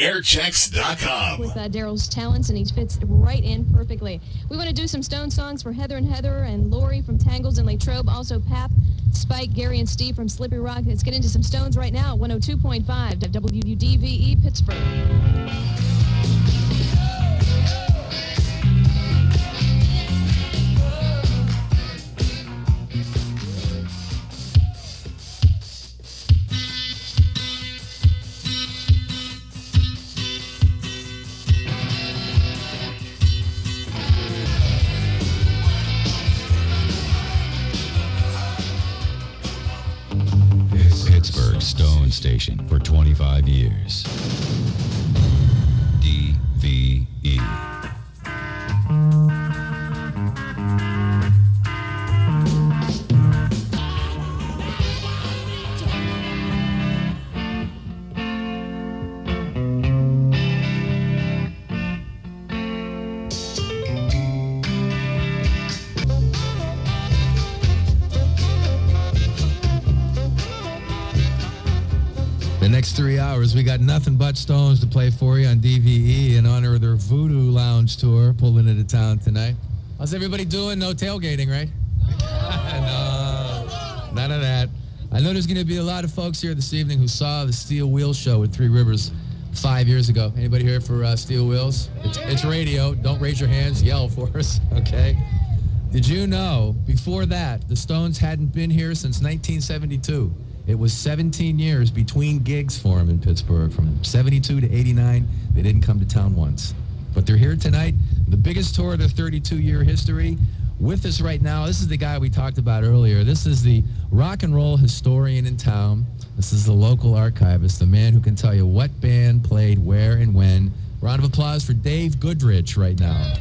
Airchecks.com. with uh, Daryl's talents, and he fits right in perfectly. We want to do some Stone songs for Heather and Heather and Lori from Tangles and Latrobe, also Pap, Spike, Gary, and Steve from Slippery Rock. Let's get into some Stones right now. 102.5 WDVE E, Pittsburgh. Pittsburgh got Stones to play for you on DVE in honor of their Voodoo Lounge tour pulling into town tonight. How's everybody doing? No tailgating, right? no, none of that. I know there's going to be a lot of folks here this evening who saw the Steel Wheel show at Three Rivers five years ago. Anybody here for uh, Steel Wheels? It's, it's radio. Don't raise your hands. Yell for us, okay? Did you know before that the Stones hadn't been here since 1972? It was 17 years between gigs for them in Pittsburgh. From 72 to 89, they didn't come to town once. But they're here tonight, the biggest tour of their 32-year history. With us right now, this is the guy we talked about earlier. This is the rock and roll historian in town. This is the local archivist, the man who can tell you what band played where and when. Round of applause for Dave Goodrich right now.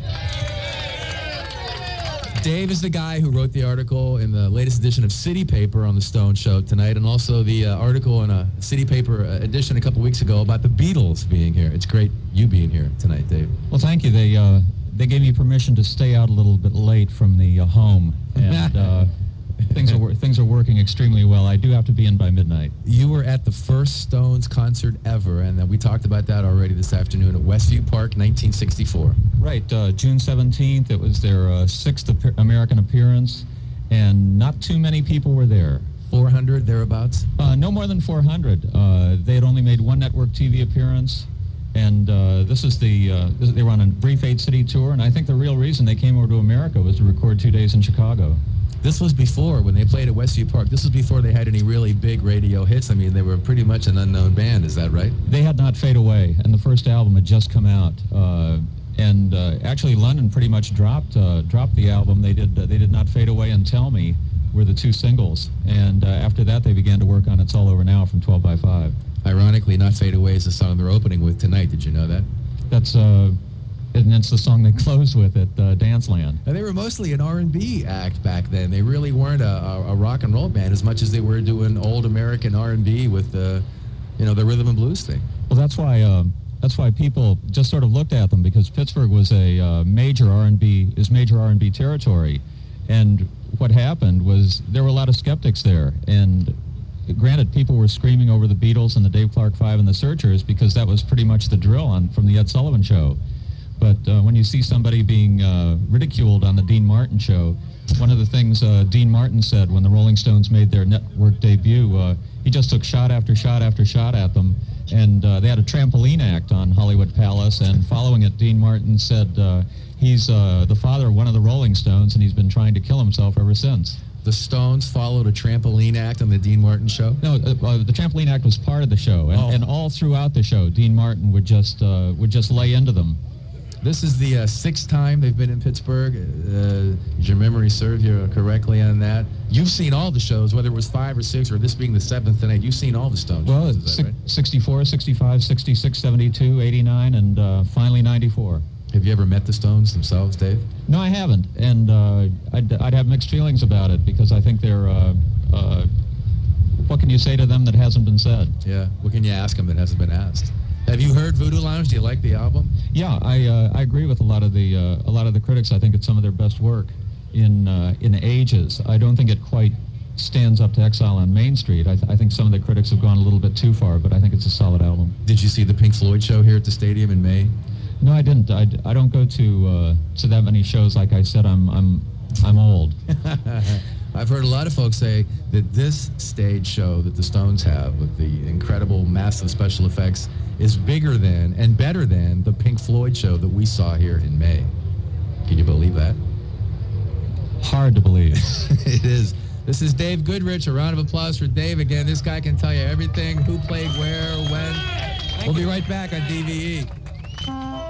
Dave is the guy who wrote the article in the latest edition of City Paper on the Stone Show tonight, and also the uh, article in a City Paper uh, edition a couple weeks ago about the Beatles being here. It's great you being here tonight, Dave. Well, thank you. They uh, they gave me permission to stay out a little bit late from the uh, home, and uh, things are things are working extremely well. I do have to be in by midnight. You were at the first Stones concert ever, and we talked about that already this afternoon at Westview Park, 1964. Right, uh, June 17th. It was their uh, sixth ap- American appearance, and not too many people were there. 400 thereabouts. Uh, no more than 400. Uh, they had only made one network TV appearance, and uh, this is the uh, this, they were on a brief eight city tour. And I think the real reason they came over to America was to record two days in Chicago. This was before when they played at Westview Park. This was before they had any really big radio hits. I mean, they were pretty much an unknown band. Is that right? They had not fade away, and the first album had just come out. Uh, and uh, actually, London pretty much dropped uh, dropped the album. They did uh, they did not fade away and tell me were the two singles, and uh, after that they began to work on It's All Over Now from 12 by 5. Ironically, Not Fade Away is the song they're opening with tonight. Did you know that? That's uh, and it's the song they close with at uh, Danceland. And they were mostly an R&B act back then. They really weren't a, a, a rock and roll band as much as they were doing old American R&B with the, you know, the rhythm and blues thing. Well, that's why um, that's why people just sort of looked at them because Pittsburgh was a uh, major R&B is major R&B territory, and what happened was there were a lot of skeptics there, and granted, people were screaming over the Beatles and the Dave Clark Five and the Searchers because that was pretty much the drill on from the Ed Sullivan Show. But uh, when you see somebody being uh, ridiculed on the Dean Martin show, one of the things uh, Dean Martin said when the Rolling Stones made their network debut, uh, he just took shot after shot after shot at them. And uh, they had a trampoline act on Hollywood Palace. And following it, Dean Martin said uh, he's uh, the father of one of the Rolling Stones, and he's been trying to kill himself ever since. The Stones followed a trampoline act on the Dean Martin show. No, uh, uh, the trampoline act was part of the show, and, Oh. and all throughout the show, Dean Martin would just uh, would just lay into them. This is the uh, sixth time they've been in Pittsburgh. Uh, does your memory serve you correctly on that? You've seen all the shows, whether it was five or six, or this being the seventh tonight. You've seen all the Stones. Well, shows, that right? 64, 65, 66, 72, 89, and uh, finally 94. Have you ever met the Stones themselves, Dave? No, I haven't, and uh, I'd, I'd have mixed feelings about it because I think they're. Uh, uh, what can you say to them that hasn't been said? Yeah. What can you ask them that hasn't been asked? Have you heard Voodoo Lounge? Do you like the album? Yeah, I uh, I agree with a lot of the uh, a lot of the critics. I think it's some of their best work in uh, in ages. I don't think it quite stands up to Exile on Main Street. I, th- I think some of the critics have gone a little bit too far, but I think it's a solid album. Did you see the Pink Floyd show here at the stadium in May? No, I didn't. I, I don't go to uh, to that many shows. Like I said, I'm I'm I'm old. I've heard a lot of folks say that this stage show that the Stones have with the incredible massive special effects is bigger than and better than the Pink Floyd show that we saw here in May. Can you believe that? Hard to believe. it is. This is Dave Goodrich. A round of applause for Dave. Again, this guy can tell you everything, who played where, when. We'll be right back on DVE.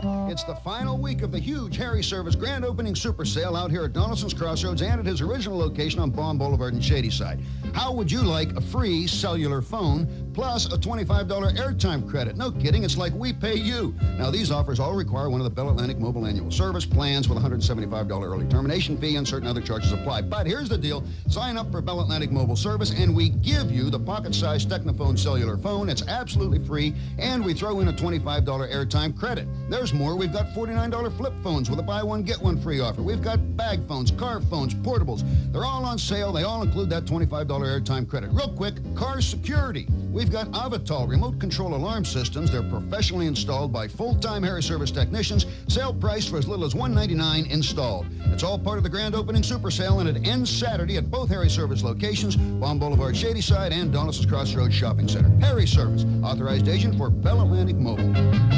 Oh. It's the final week of the huge Harry Service grand opening super sale out here at Donaldson's Crossroads and at his original location on Baum Boulevard in Shadyside. How would you like a free cellular phone plus a $25 airtime credit? No kidding, it's like we pay you. Now, these offers all require one of the Bell Atlantic Mobile Annual Service plans with a $175 early termination fee and certain other charges apply. But here's the deal sign up for Bell Atlantic Mobile Service and we give you the pocket sized Technophone cellular phone. It's absolutely free and we throw in a $25 airtime credit. There's more. We've got $49 flip phones with a buy one, get one free offer. We've got bag phones, car phones, portables. They're all on sale. They all include that $25 airtime credit. Real quick, car security. We've got Avital remote control alarm systems. They're professionally installed by full-time Harry Service technicians. Sale price for as little as 199 installed. It's all part of the grand opening super sale, and it ends Saturday at both Harry Service locations, Baum Boulevard, Shadyside, and Donaldson's Crossroads Shopping Center. Harry Service, authorized agent for Bell Atlantic Mobile.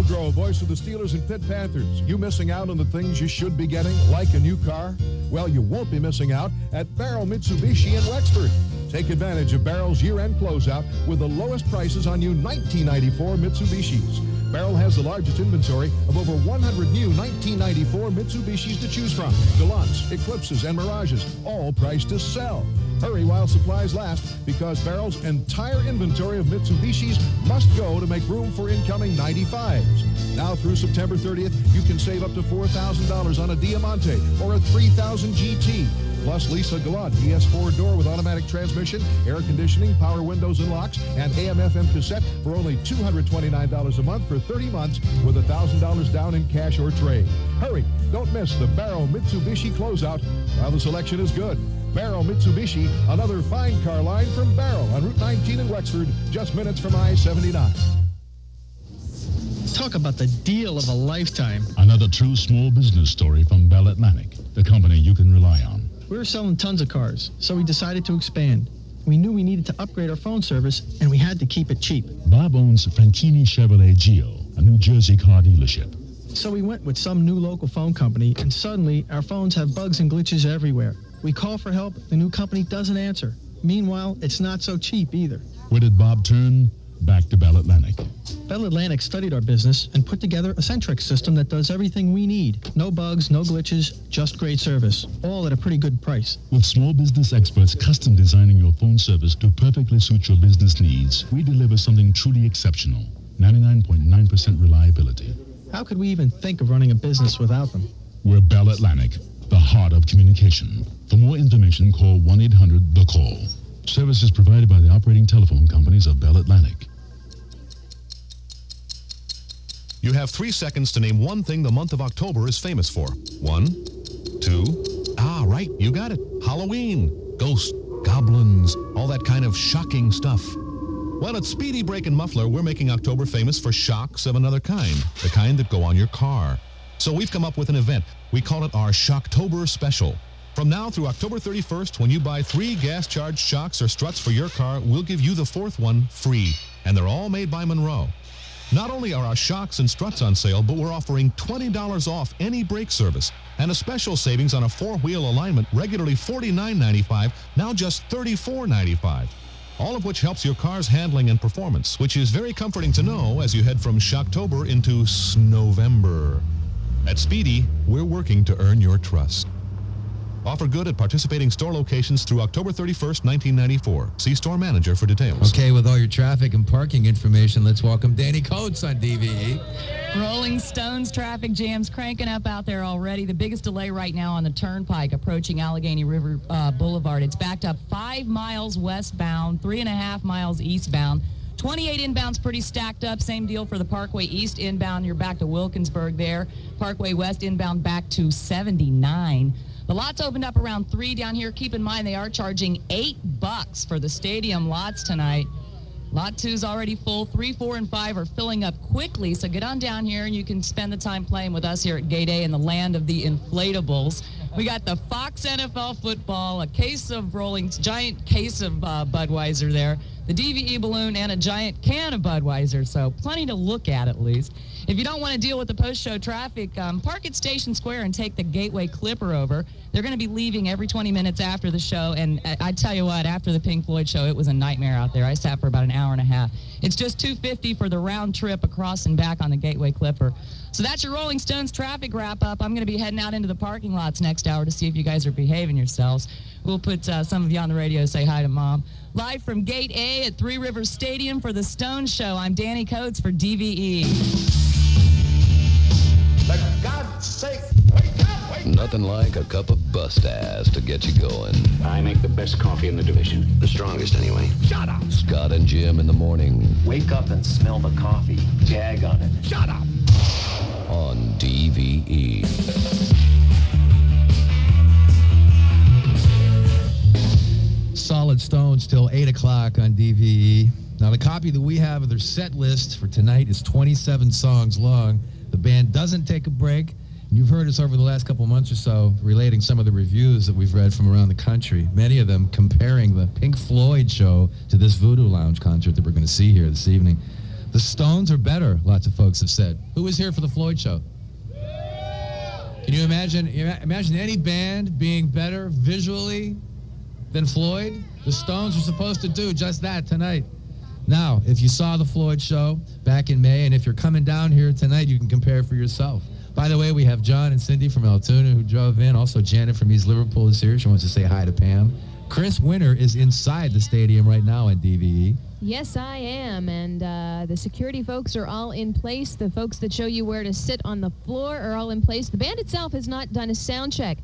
Hillgrove, voice of the Steelers and Pitt Panthers. You missing out on the things you should be getting, like a new car? Well, you won't be missing out at Baierl Mitsubishi in Wexford. Take advantage of Baierl's year-end closeout with the lowest prices on new 1994 Mitsubishis. Baierl has the largest inventory of over 100 new 1994 Mitsubishis to choose from. Galants, Eclipses, and Mirages, all priced to sell. Hurry while supplies last because Baierl's entire inventory of Mitsubishis must go to make room for incoming 95s. Now through September 30th, you can save up to $4,000 on a Diamante or a 3000 GT. Plus, Lisa Galant ES4 door with automatic transmission, air conditioning, power windows and locks, and AM/FM cassette for only $229 a month for 30 months with $1,000 down in cash or trade. Hurry! Don't miss the Baierl Mitsubishi closeout while the selection is good. Baierl Mitsubishi, another fine car line from Baierl on Route 19 in Wexford, just minutes from I-79. Talk about the deal of a lifetime. Another true small business story from Bell Atlantic, the company you can rely on. We were selling tons of cars, so we decided to expand. We knew we needed to upgrade our phone service, and we had to keep it cheap. Bob owns Franchini Chevrolet Geo, a New Jersey car dealership. So we went with some new local phone company, and suddenly our phones have bugs and glitches everywhere. We call for help, the new company doesn't answer. Meanwhile, it's not so cheap either. Where did Bob turn? Back to Bell Atlantic. Bell Atlantic studied our business and put together a Centrex system that does everything we need. No bugs, no glitches, just great service. All at a pretty good price. With small business experts custom designing your phone service to perfectly suit your business needs, we deliver something truly exceptional. 99.9% reliability. How could we even think of running a business without them? We're Bell Atlantic, the heart of communication. For more information, call 1-800-THE-CALL. Services provided by the operating telephone companies of Bell Atlantic. You have three seconds to name one thing the month of October is famous for. One, two, ah, right, you got it. Halloween, ghosts, goblins, all that kind of shocking stuff. Well, at Speedy Brake and Muffler, we're making October famous for shocks of another kind, the kind that go on your car. So we've come up with an event. We call it our Shocktober Special. From now through October 31st, when you buy three gas-charged shocks or struts for your car, we'll give you the fourth one free. And they're all made by Monroe. Not only are our shocks and struts on sale, but we're offering $20 off any brake service and a special savings on a four-wheel alignment, regularly $49.95, now just $34.95. All of which helps your car's handling and performance, which is very comforting to know as you head from Shocktober into Snowember. At Speedy, we're working to earn your trust. Offer good at participating store locations through October 31st, 1994. See store manager for details. Okay, with all your traffic and parking information, let's welcome Danny Coates on DVE. Rolling Stones traffic jams cranking up out there already. The biggest delay right now on the turnpike approaching Allegheny River uh, Boulevard. It's backed up five miles westbound, three and a half miles eastbound. 28 inbounds pretty stacked up. Same deal for the Parkway East inbound. You're back to Wilkinsburg there. Parkway West inbound back to 79. The lots opened up around 3 down here. Keep in mind they are charging 8 bucks for the stadium lots tonight. Lot 2 is already full. 3, 4, and 5 are filling up quickly. So get on down here and you can spend the time playing with us here at Gate A in the land of the inflatables. We got the Fox NFL football, a case of rolling, giant case of uh, Budweiser there, the DVE balloon, and a giant can of Budweiser. So plenty to look at at least. If you don't want to deal with the post-show traffic, um, park at Station Square and take the Gateway Clipper over. They're going to be leaving every 20 minutes after the show, and I, I tell you what, after the Pink Floyd show, it was a nightmare out there. I sat for about an hour and a half. It's just 250 for the round trip across and back on the Gateway Clipper. So that's your Rolling Stones traffic wrap up. I'm going to be heading out into the parking lots next hour to see if you guys are behaving yourselves. We'll put uh, some of you on the radio say hi to mom. Live from Gate A at Three Rivers Stadium for the Stones Show. I'm Danny Coates for DVE. For God's sake, wake up, wake Nothing like a cup of bust ass to get you going. I make the best coffee in the division. The strongest, anyway. Shut up! Scott and Jim in the morning Wake up and smell the coffee. Jag on it. Shut up! On. DVE. Solid Stones till 8 o'clock on DVE. Now, the copy that we have of their set list for tonight is 27 songs long. The band doesn't take a break. You've heard us over the last couple months or so relating some of the reviews that we've read from around the country, many of them comparing the Pink Floyd show to this Voodoo Lounge concert that we're going to see here this evening. The Stones are better, lots of folks have said. Who was here for the Floyd show? Can you imagine imagine any band being better visually than Floyd? The Stones were supposed to do just that tonight. Now, if you saw the Floyd show back in May, and if you're coming down here tonight, you can compare for yourself. By the way, we have John and Cindy from Altoona who drove in. Also, Janet from East Liverpool is here. She wants to say hi to Pam. Chris Winter is inside the stadium right now at DVE. Yes, I am. And uh, the security folks are all in place. The folks that show you where to sit on the floor are all in place. The band itself has not done a sound check.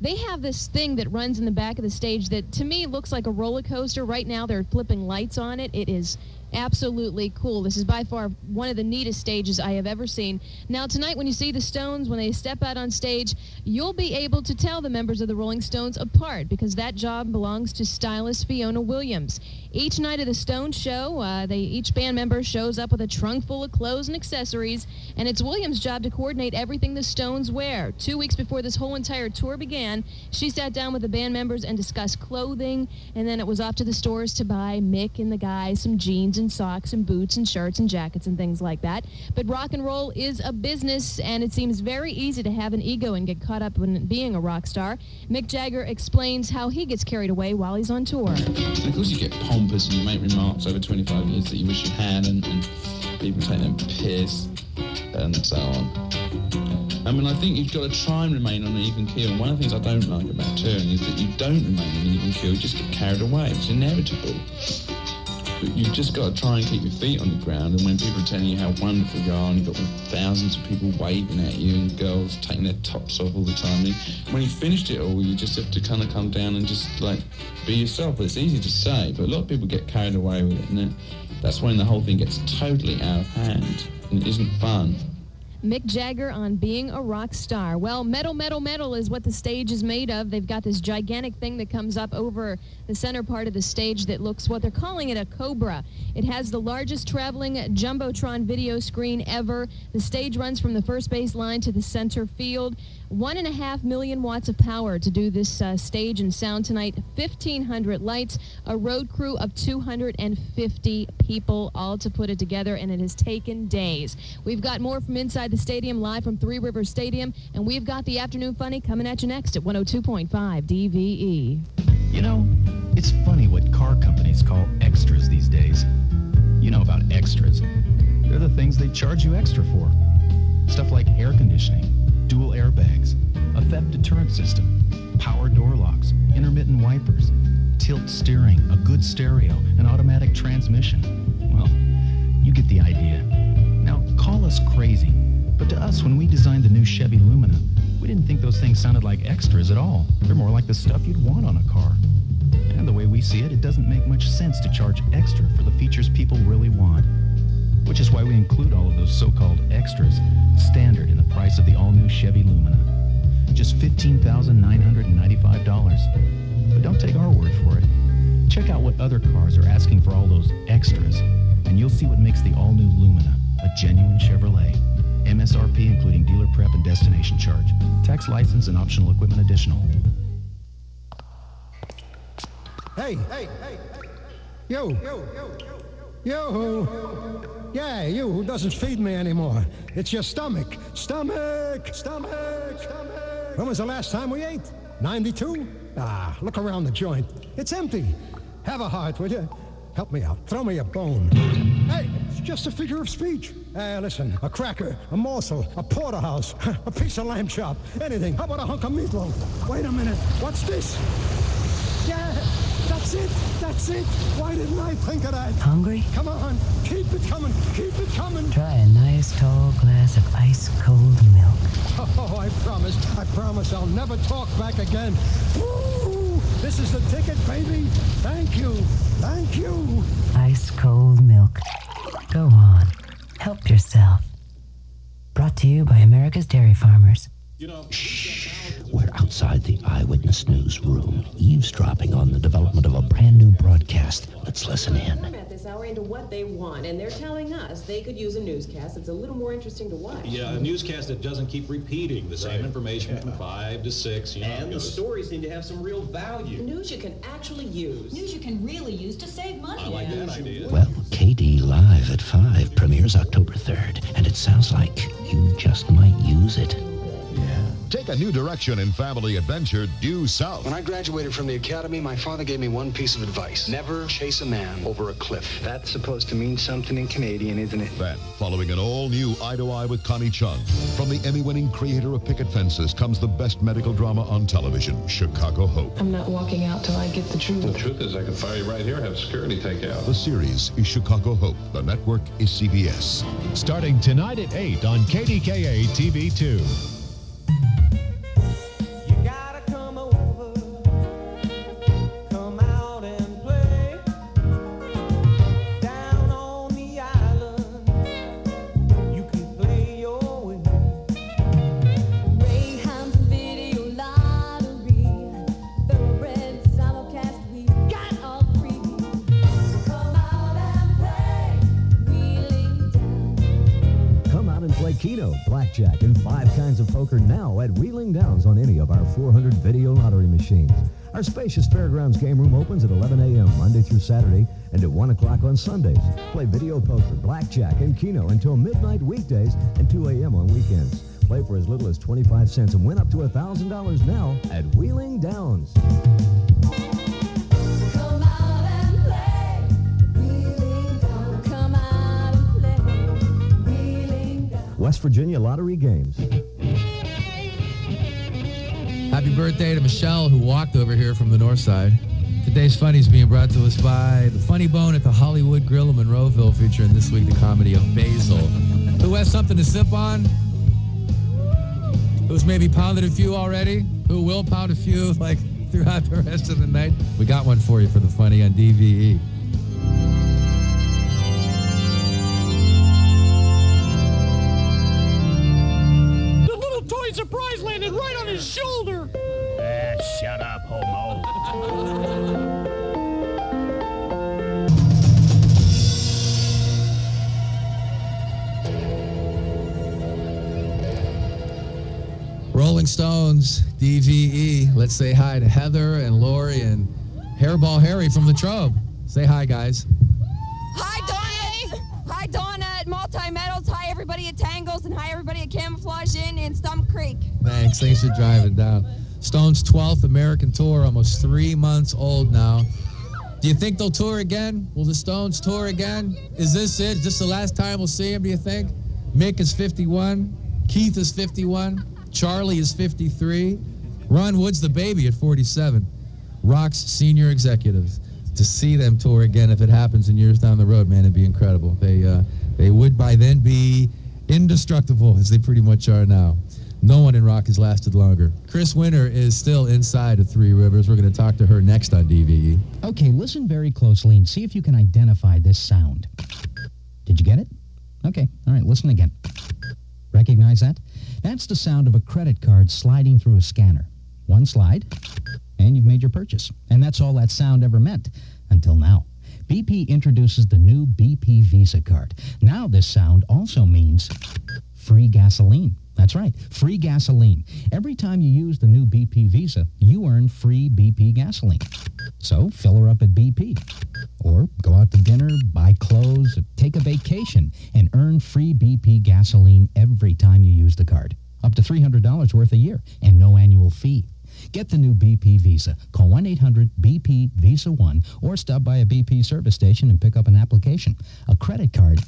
They have this thing that runs in the back of the stage that to me looks like a roller coaster. Right now, they're flipping lights on it. It is absolutely cool. This is by far one of the neatest stages I have ever seen. Now, tonight, when you see the Stones, when they step out on stage, you'll be able to tell the members of the Rolling Stones apart because that job belongs to stylist Fiona Williams. Each night of the Stones show, uh, they each band member shows up with a trunk full of clothes and accessories, and it's Williams' job to coordinate everything the Stones wear. Two weeks before this whole entire tour began, she sat down with the band members and discussed clothing, and then it was off to the stores to buy Mick and the guys some jeans and socks and boots and shirts and jackets and things like that. But rock and roll is a business, and it seems very easy to have an ego and get caught up in being a rock star. Mick Jagger explains how he gets carried away while he's on tour. Pompous and you make remarks over 25 years that you wish you had, and, and people take them piss and so on. I mean, I think you've got to try and remain on an even keel. And one of the things I don't like about touring is that you don't remain on an even keel, you just get carried away. It's inevitable. You've just got to try and keep your feet on the ground. And when people are telling you how wonderful you are, and you've got thousands of people waving at you, and girls taking their tops off all the time, and when you've finished it all, you just have to kind of come down and just like be yourself. It's easy to say, but a lot of people get carried away with it, and that's when the whole thing gets totally out of hand and it isn't fun. Mick Jagger on being a rock star. Well, metal, metal, metal is what the stage is made of. They've got this gigantic thing that comes up over the center part of the stage that looks what they're calling it a Cobra. It has the largest traveling Jumbotron video screen ever. The stage runs from the first base line to the center field. One and a half million watts of power to do this uh, stage and sound tonight. 1,500 lights, a road crew of 250 people, all to put it together, and it has taken days. We've got more from inside the stadium, live from Three Rivers Stadium, and we've got the afternoon funny coming at you next at 102.5 DVE. You know, it's funny what car companies call extras these days. You know about extras. They're the things they charge you extra for. Stuff like air conditioning, dual airbags, a theft deterrent system, power door locks, intermittent wipers, tilt steering, a good stereo, an automatic transmission. Well, you get the idea. Now, call us crazy, but to us, when we designed the new Chevy Lumina, we didn't think those things sounded like extras at all. They're more like the stuff you'd want on a car. And the way we see it, it doesn't make much sense to charge extra for the features people really want. Which is why we include all of those so-called extras standard in the price of the all-new Chevy Lumina. Just $15,995. But don't take our word for it. Check out what other cars are asking for all those extras, and you'll see what makes the all-new Lumina a genuine Chevrolet. MSRP including dealer prep and destination charge. Tax license and optional equipment additional. Hey, hey, hey, you, you who, yeah, you who doesn't feed me anymore. It's your stomach, stomach, stomach, stomach. When was the last time we ate? 92? Ah, look around the joint. It's empty. Have a heart, will you? Help me out. Throw me a bone. Hey, it's just a figure of speech. Uh, listen, a cracker, a morsel, a porterhouse, a piece of lamb chop, anything. How about a hunk of meatloaf? Wait a minute. What's this? Yeah, that's it. That's it. Why didn't I think of that? Hungry? Come on. Keep it coming. Keep it coming. Try a nice tall glass of ice cold milk. Oh, I promise. I promise I'll never talk back again. Woo! This is the ticket, baby. Thank you. Thank you. Ice cold milk. Go on. Help yourself. Brought to you by America's Dairy Farmers. We're outside the Eyewitness Newsroom, eavesdropping on the development of a brand new broadcast. Let's listen in. At this hour into what they want, and they're telling us they could use a newscast that's a little more interesting to watch. Yeah, a newscast that doesn't keep repeating the same information from five to six. You know, And the stories need to have some real value. News you can actually use. News you can really use to save money. I like that idea. Well, KD Live at 5 premieres October 3rd, and it sounds like you just might use it. Take a new direction in family adventure due south. When I graduated from the academy, my father gave me one piece of advice. Never chase a man over a cliff. That's supposed to mean something in Canadian, isn't it? Then, following an all-new Eye to Eye with Connie Chung, from the Emmy-winning creator of Picket Fences comes the best medical drama on television, Chicago Hope. I'm not walking out till I get the truth. The truth is I can fire you right here, have security take you out. The series is Chicago Hope. The network is CBS. Starting tonight at 8 on KDKA TV2. Blackjack, and five kinds of poker now at Wheeling Downs on any of our 400 video lottery machines. Our spacious fairgrounds game room opens at 11 a.m. Monday through Saturday and at 1 o'clock on Sundays. Play video poker, blackjack, and Keno until midnight weekdays and 2 a.m. on weekends. Play for as little as 25 cents and win up to $1,000 now at Wheeling Downs. West Virginia Lottery Games. Happy birthday to Michelle, who walked over here from the north side. Today's Funny is being brought to us by the Funny Bone at the Hollywood Grill in Monroeville, featuring this week the comedy of Basil. Who has something to sip on? Who's maybe pounded a few already? Who will pound a few like throughout the rest of the night? We got one for you for the Funny on. DVE. DVE. Let's say hi to Heather and Lori and Hairball Harry from the Latrobe. Say hi, guys. Hi, Donna. Hi, Donna at Multi Metals. Hi, everybody at Tangles, and hi, everybody at Camouflage Inn in Stump Creek. Thanks. Thanks for driving down. Stones' 12th American tour, almost three months old now. Do you think they'll tour again? Will the Stones tour again? Is this it? Is this the last time we'll see them, do you think? Mick is 51. Keith is 51. Charlie is 53. Ron Wood's the baby at 47. Rock's senior executives. To see them tour again, if it happens in years down the road, man, it'd be incredible. They uh, they would by then be indestructible, as they pretty much are now. No one in rock has lasted longer. Chris Winter is still inside of Three Rivers. We're going to talk to her next on DVE. Okay, listen very closely and see if you can identify this sound. Did you get it? Okay, all right, listen again. Recognize that? That's the sound of a credit card sliding through a scanner. One slide, and you've made your purchase. And that's all that sound ever meant until now. BP introduces the new BP Visa card. Now this sound also means free gasoline. That's right, free gasoline. Every time you use the new BP Visa, you earn free BP gasoline. So fill her up at BP. Or go out to dinner, buy clothes, take a vacation, and earn free BP gasoline every time you use the card. Up to $300 worth a year, and no annual fee. Get the new BP Visa. Call 1-800-BP Visa 1 or stop by a BP service station and pick up an application. A credit card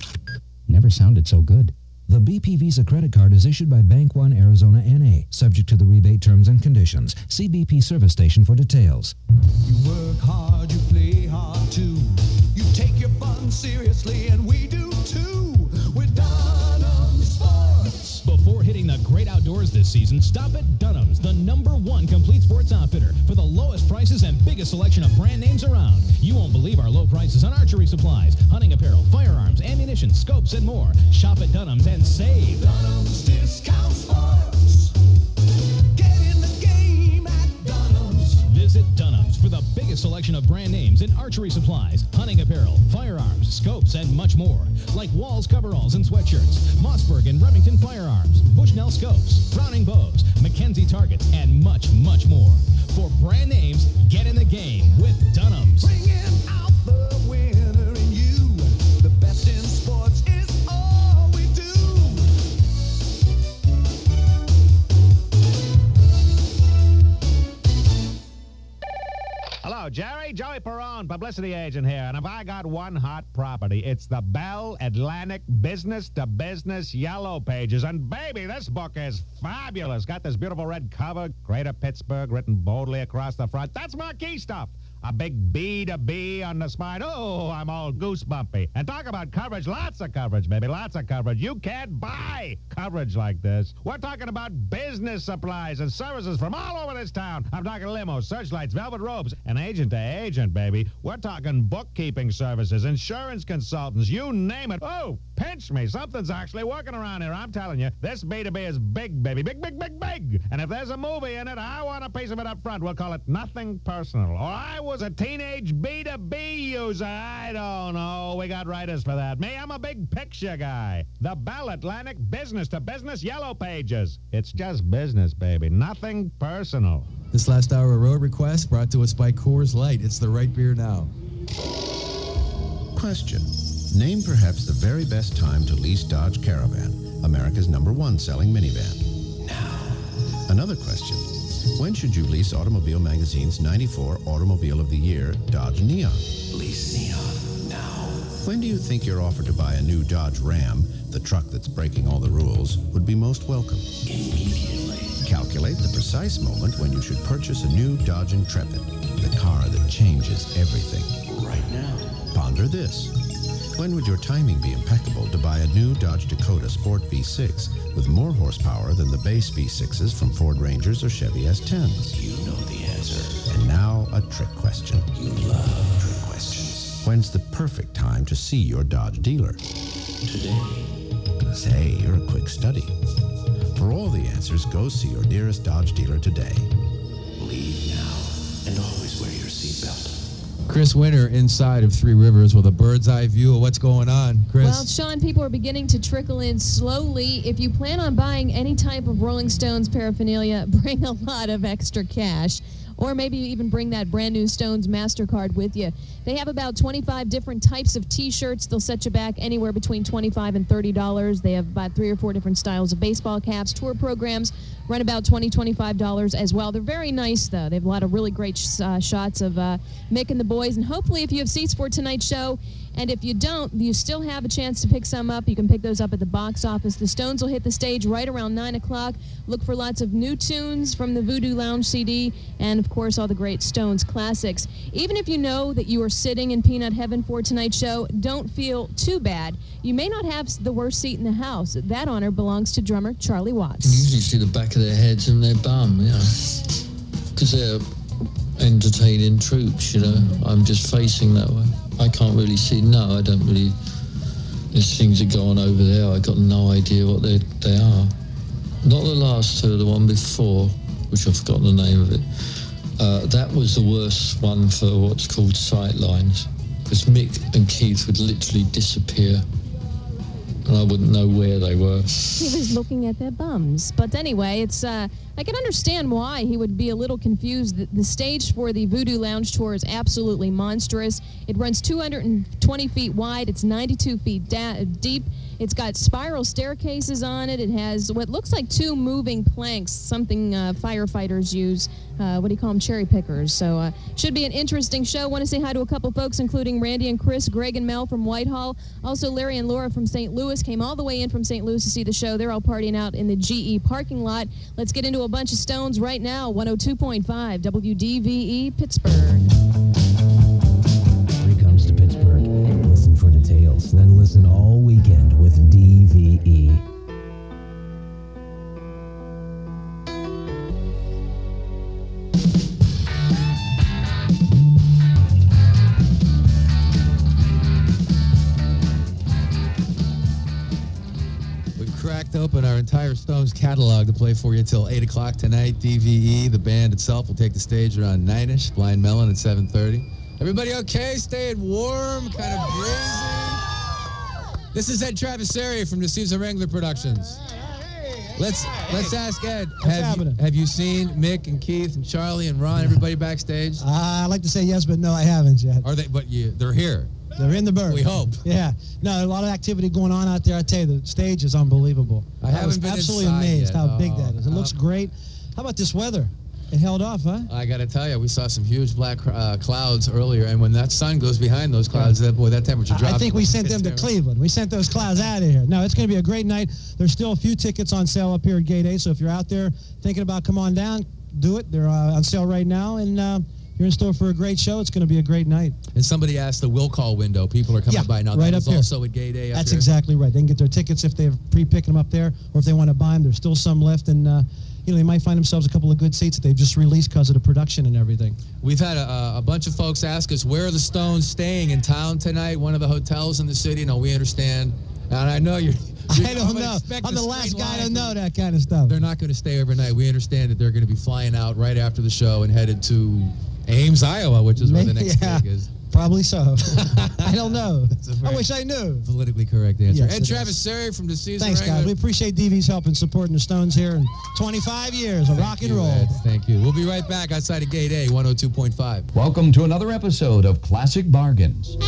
never sounded so good. The BP Visa credit card is issued by Bank One Arizona NA, subject to the rebate terms and conditions. See BP service station for details. You work hard, you play hard too. You take your fun seriously, and we do The great outdoors this season, stop at Dunham's, the number one complete sports outfitter, for the lowest prices and biggest selection of brand names around. You won't believe our low prices on archery supplies, hunting apparel, firearms, ammunition, scopes, and more. Shop at Dunham's and save. Dunham's Discount Sports. Visit Dunham's for the biggest selection of brand names in archery supplies, hunting apparel, firearms, scopes, and much more. Like Walls coveralls and sweatshirts, Mossberg and Remington firearms, Bushnell scopes, Browning bows, McKenzie targets, and much, much more. For brand names, get in the game with Dunham's. Bringing out Jerry. Joey Perone, publicity agent here. And if I got one hot property, it's the Bell Atlantic Business to Business Yellow Pages. And baby, this book is fabulous. Got this beautiful red cover, Greater Pittsburgh, written boldly across the front. That's marquee stuff. A big B to B on the spine. Oh, I'm all goosebumpy. And talk about coverage. Lots of coverage, baby. Lots of coverage. You can't buy coverage like this. We're talking about business supplies and services from all over this town. I'm talking limos, searchlights, velvet robes, and agent to agent, baby. We're talking bookkeeping services, insurance consultants, you name it. Oh, pinch me. Something's actually working around here. I'm telling you, this B2B is big, baby. Big, big, big, big. And if there's a movie in it, I want a piece of it up front. We'll call it Nothing Personal. Or I was a teenage B2B user. I don't know. We got writers for that. Me, I'm a big picture guy. The Bell Atlantic Business to Business Yellow Pages. It's just business, baby. Nothing personal. This last hour, of road request brought to us by Coors Light. It's the right beer now. Question. Name perhaps the very best time to lease Dodge Caravan, America's number one selling minivan. Now. Another question. When should you lease Automobile Magazine's 94 Automobile of the Year Dodge Neon? Lease Neon now. When do you think your offer to buy a new Dodge Ram, the truck that's breaking all the rules, would be most welcome? Immediately. Calculate the precise moment when you should purchase a new Dodge Intrepid, the car that changes everything. Right now. Ponder this. When would your timing be impeccable to buy a new Dodge Dakota Sport V6 with more horsepower than the base V6s from Ford Rangers or Chevy S10s? You know the answer. And now a trick question. You love trick questions. When's the perfect time to see your Dodge dealer? Today. Say, you're a quick study. For all the answers, go see your nearest Dodge dealer today. Leave now and always wear your. Chris Winter inside of Three Rivers with a bird's eye view of what's going on. Chris? Well, Sean, people are beginning to trickle in slowly. If you plan on buying any type of Rolling Stones paraphernalia, bring a lot of extra cash. Or maybe you even bring that brand new Stones MasterCard with you. They have about 25 different types of t shirts. They'll set you back anywhere between 25 and $30. They have about three or four different styles of baseball caps. Tour programs run about $20, $25 as well. They're very nice, though. They have a lot of really great sh- uh, shots of uh, Mick and the boys. And hopefully, if you have seats for tonight's show And if you don't, you still have a chance to pick some up. You can pick those up at the box office. The Stones will hit the stage right around 9 o'clock. Look for lots of new tunes from the Voodoo Lounge CD and, of course, all the great Stones classics. Even if you know that you are sitting in peanut heaven for tonight's show, don't feel too bad. You may not have the worst seat in the house. That honor belongs to drummer Charlie Watts. You usually see the back of their heads and their bum, know, because they're entertaining troops, you know. I'm just facing that way. I can't really see. No, I don't really. There's things that go on over there. I got no idea what they they are. Not the last two, the one before, which I've forgotten the name of it. Uh, that was the worst one for what's called sight lines, because Mick and Keith would literally disappear, and I wouldn't know where they were. He was looking at their bums. But anyway, it's uh, I can understand why he would be a little confused. The, stage for the Voodoo Lounge tour is absolutely monstrous. It runs 220 feet wide. It's 92 feet da- deep. It's got spiral staircases on it. It has what looks like two moving planks, something uh, firefighters use. Uh, what do you call them? Cherry pickers. So uh, should be an interesting show. Want to say hi to a couple folks, including Randy and Chris, Greg and Mel from Whitehall. Also, Larry and Laura from St. Louis came all the way in from St. Louis to see the show. They're all partying out in the GE parking lot. Let's get into a bunch of stones right now. 102.5 WDVE Pittsburgh. Details, then listen all weekend with. DVE. Open our entire Stones catalog to play for you till 8 o'clock tonight. DVE, the band itself, will take the stage around 9ish. Blind Melon at 7.30. Everybody okay? Staying warm, kind of breezy. This is Ed Traversari from DiCesare-Engler Productions. Let's let's ask Ed. Have you, have you seen Mick and Keith and Charlie and Ron, everybody backstage? Uh, I like to say yes, but no, I haven't yet. Are they? But you, they're here. They're in the bird. We hope. Yeah. No, a lot of activity going on out there. I tell you, the stage is unbelievable. I I haven't was been absolutely amazed yet. how big Oh, that is. It looks oh. great. How about this weather? It held off, huh? I got to tell you, we saw some huge black uh, clouds earlier, and when that sun goes behind those clouds, that boy, that temperature drops. I think we sent them to Cleveland. We sent those clouds out of here. No, it's going to be a great night. There's still a few tickets on sale up here at Gate A, so if you're out there thinking about come on down, do it. They're uh, on sale right now, and uh, you're in store for a great show. It's going to be a great night. And somebody asked the will call window. People are coming Yeah, by now. right that up here. also at gate A. up That's here. exactly right. They can get their tickets if they're pre-picking them up there, or if they want to buy them. There's still some left, and uh, you know they might find themselves a couple of good seats that they've just released because of the production and everything. We've had a, a bunch of folks ask us where are the Stones staying in town tonight. One of the hotels in the city. No, we understand, and I know you're. you're I don't know. I'm the last guy to know that kind of stuff. They're not going to stay overnight. We understand that they're going to be flying out right after the show and headed to Ames, Iowa, which is where the next yeah. gig is. Probably so. I don't know. I wish I knew. Politically correct answer. Yes, Ed it Traversari from DiCesare Thanks, guys. We appreciate DV's help in supporting the Stones here in 25 years of rock and you, roll. Ed. Thank you. We'll be right back outside of Gate A, 102.5. Welcome to another episode of Classic Bargains.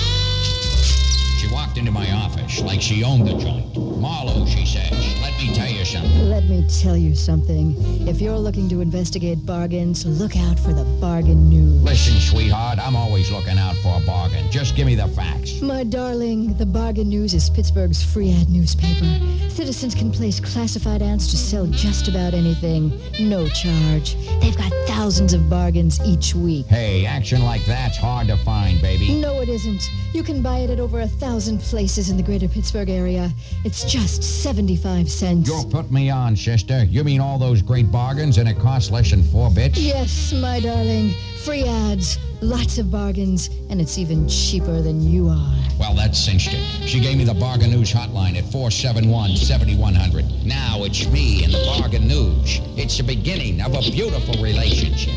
She walked into my office like she owned the joint. Marlowe, she says, let me tell you something. Let me tell you something. If you're looking to investigate bargains, look out for the bargain news. Listen, sweetheart, I'm always looking out for a bargain. Just give me the facts. My darling, the Bargain News is Pittsburgh's free ad newspaper. Citizens can place classified ads to sell just about anything, no charge. They've got thousands of bargains each week. Hey, action like that's hard to find, baby. No, it isn't. You can buy it at over a thousand places in the greater Pittsburgh area. It's just 75 cents. You'll put me on, sister. You mean all those great bargains and it costs less than four bits? Yes, my darling. Free ads, lots of bargains, and it's even cheaper than you are. Well, that cinched it. She gave me the Bargain News hotline at 471-7100. Now it's me and the Bargain News. It's the beginning of a beautiful relationship.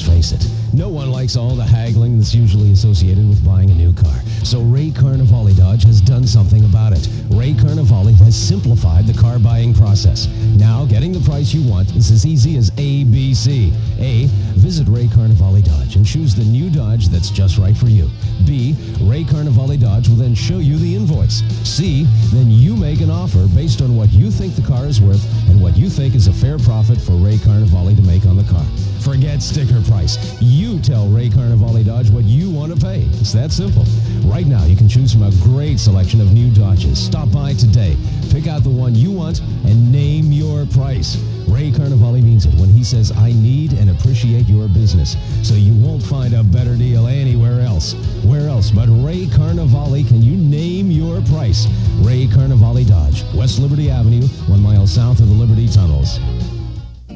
Let's face it, no one likes all the haggling that's usually associated with buying a new car. So Ray Carnivale Dodge has done something about it. Ray Carnivale has simplified the car buying process. Now, getting the price you want is as easy as ABC. A. Visit Ray Carnivale Dodge and choose the new Dodge that's just right for you. B. Ray Carnivale Dodge will then show you the invoice. C. Then you make an offer based on what you think the car is worth and what you think is a fair profit for Ray Carnivale to make on the car. Forget sticker price. You tell Ray Carnivale Dodge what you want to pay. It's that simple. Right now, you can choose from a great selection of new Dodges. Stop by today. Pick out the one you want and name your price. Ray Carnivale means it when he says, I need and appreciate your business. So you won't find a better deal anywhere else. Where else but Ray Carnivale can you name your price? Ray Carnivale Dodge, West Liberty Avenue, one mile south of the Liberty Tunnels.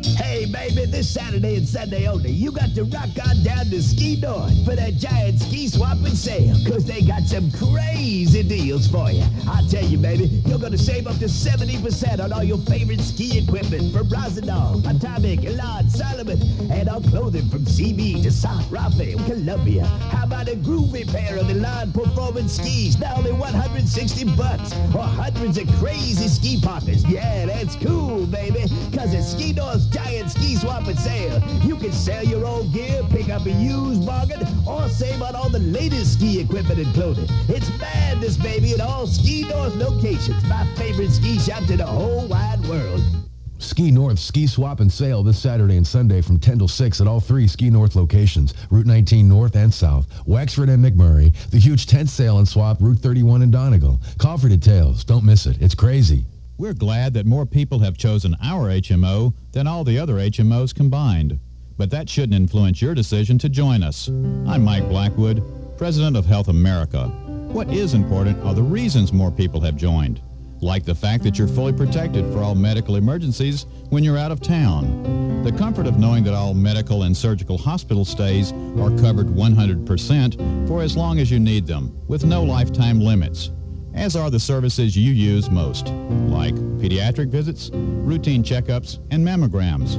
Hey, baby, this Saturday and Sunday only, you got to rock on down to Ski North for that giant ski swap and sale, because they got some crazy deals for you. I'll tell you, baby, you're going to save up to 70% on all your favorite ski equipment from Rosendal, Atomic, Elan, Salomon, and all clothing from CB to South Rafael, Columbia. How about a groovy pair of Elan Performance skis, now only 160 bucks, or hundreds of crazy ski pockets. Yeah, that's cool, baby, because at Ski North's giant ski swap and sale, you can sell your old gear, pick up a used bargain, or save on all the latest ski equipment and clothing. It's madness, baby, at all Ski North locations. My favorite ski shops in the whole wide world. Ski North Ski Swap and Sale this Saturday and Sunday from 10 till 6 at all three Ski North locations, Route 19 North and South, Wexford and McMurray, the huge tent sale and swap, Route 31 in Donegal. Call for details. Don't miss it. It's crazy. We're glad that more people have chosen our HMO than all the other HMOs combined. But that shouldn't influence your decision to join us. I'm Mike Blackwood, President of Health America. What is important are the reasons more people have joined, like the fact that you're fully protected for all medical emergencies when you're out of town. The comfort of knowing that all medical and surgical hospital stays are covered 100% for as long as you need them, with no lifetime limits as are the services you use most, like pediatric visits, routine checkups, and mammograms.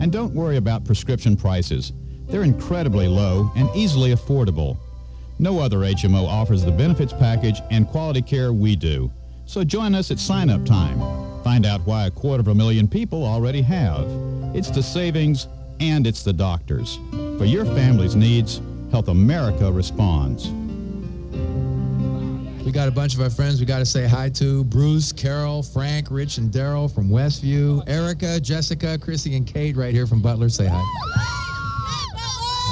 And don't worry about prescription prices. They're incredibly low and easily affordable. No other HMO offers the benefits package and quality care we do. So join us at sign-up time. Find out why a quarter of a million people already have. It's the savings and it's the doctors. For your family's needs, Health America responds. We got a bunch of our friends we got to say hi to. Bruce, Carol, Frank, Rich, and Daryl from Westview. Erica, Jessica, Chrissy, and Kate right here from Butler. Say hi.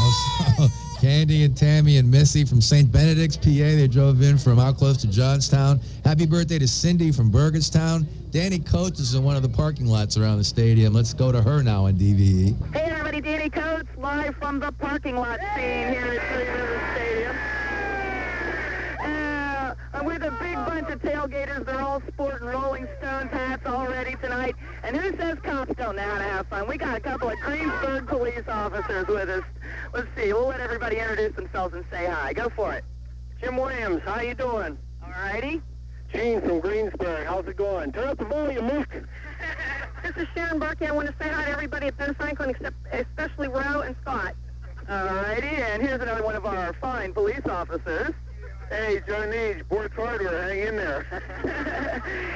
Also, Candy and Tammy and Missy from St. Benedict's, PA. They drove in from out close to Johnstown. Happy birthday to Cindy from Burgettstown. Danny Coates is in one of the parking lots around the stadium. Let's go to her now on DVE. Hey everybody, Danny Coates live from the parking lot scene here at Stadium. I'm with a big bunch of tailgaters. They're all sporting Rolling Stones hats already tonight. And who says cops don't know how to have fun? We got a couple of Greensburg police officers with us. Let's see. We'll let everybody introduce themselves and say hi. Go for it. Jim Williams, how you doing? All righty. Gene from Greensburg. How's it going? Turn up the volume, Luke. This is Sharon Barkey. I want to say hi to everybody at Ben Franklin, except especially Roe and Scott. All righty, and here's another one of our fine police officers. Hey, Joe Neege, Boards Hardware, hang in there.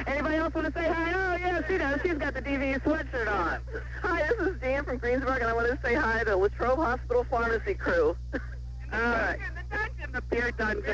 Anybody else want to say hi? Oh, yeah, she does. She's got the DV sweatshirt on. Hi, this is Dan from Greensburg, and I want to say hi to the Latrobe Hospital Pharmacy crew. All right. The beer dungeon.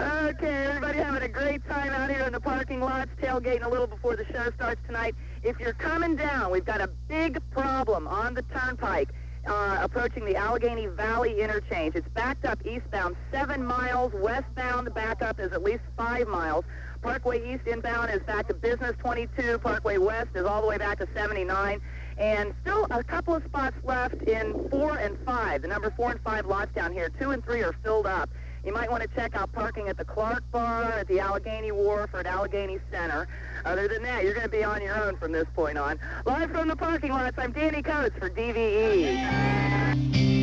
okay, everybody having a great time out here in the parking lots, tailgating a little before the show starts tonight. If you're coming down, we've got a big problem on the turnpike. Uh, approaching the Allegheny Valley interchange. It's backed up eastbound seven miles. Westbound, the backup is at least five miles. Parkway East inbound is back to Business 22. Parkway West is all the way back to 79. And still a couple of spots left in four and five. The number four and five lots down here. Two and three are filled up. You might want to check out parking at the Clark Bar, at the Allegheny Wharf, or at Allegheny Center. Other than that, you're going to be on your own from this point on. Live from the parking lots, I'm Danny Coates for. DVE.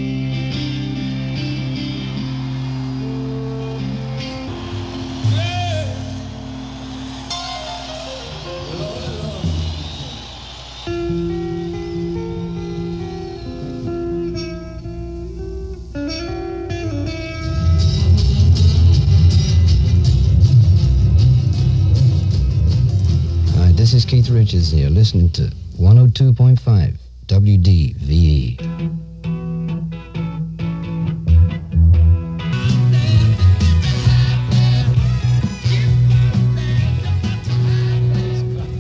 Richards here, listening to 102.5 WDVE.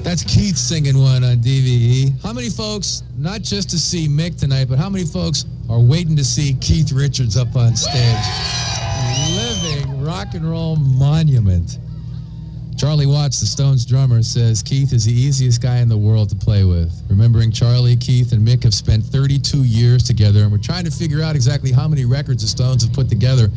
That's Keith singing one oh on DVE. How many folks, not just to see Mick tonight, but how many folks are waiting to see Keith Richards up on stage? Living rock and roll monument. Charlie Watts, the Stones drummer, says Keith is the easiest guy in the world to play with. Remembering Charlie, Keith, and Mick have spent 32 years together, and we're trying to figure out exactly how many records the Stones have put together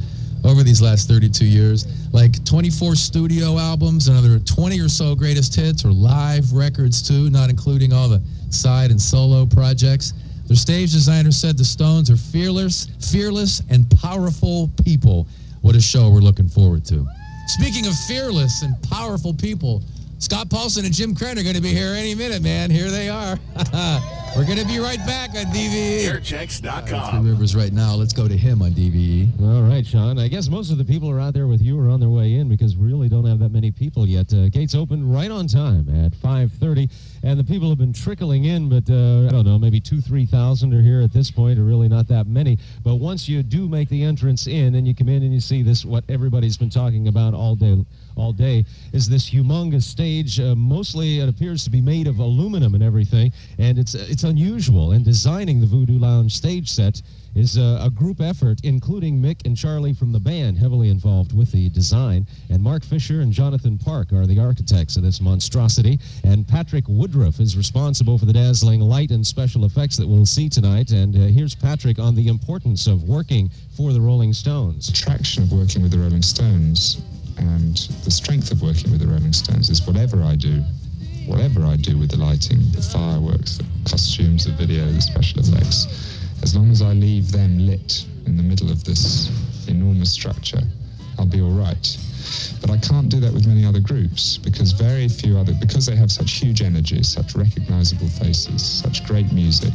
over these last 32 years. Like 24 studio albums, another 20 or so greatest hits, or live records too, not including all the side and solo projects. Their stage designer said the Stones are fearless, fearless, and powerful people. What a show we're looking forward to. Speaking of fearless and powerful people, Scott Paulsen and Jim Krenn are going to be here any minute, man. Here they are. We're going to be right back on DVE. Airchecks.com. Three Rivers right now. Let's go to him on DVE. All right, Sean. I guess most of the people are out there with you or on their way in because we really don't have that many people yet. Uh, gates open right on time at 5:30, and the people have been trickling in, but uh, I don't know, maybe two, three thousand are here at this point, or really not that many. But once you do make the entrance in, and you come in and you see this, what everybody's been talking about all day, all day, is this humongous stage. Uh, mostly, it appears to be made of aluminum and everything, and it's it's unusual. And designing the Voodoo Lounge stage set is a, a group effort, including Mick and Charlie from the band, heavily involved with the design. And Mark Fisher and Jonathan Park are the architects of this monstrosity. And Patrick Woodruff is responsible for the dazzling light and special effects that we'll see tonight. And uh, here's Patrick on the importance of working for the Rolling Stones. attraction of working with the Rolling Stones and the strength of working with the Rolling Stones is whatever I do, whatever I do with the lighting, the fireworks, the costumes, the video, the special effects, as long as I leave them lit in the middle of this enormous structure, I'll be all right. But I can't do that with many other groups because very few other, because they have such huge energy, such recognizable faces, such great music,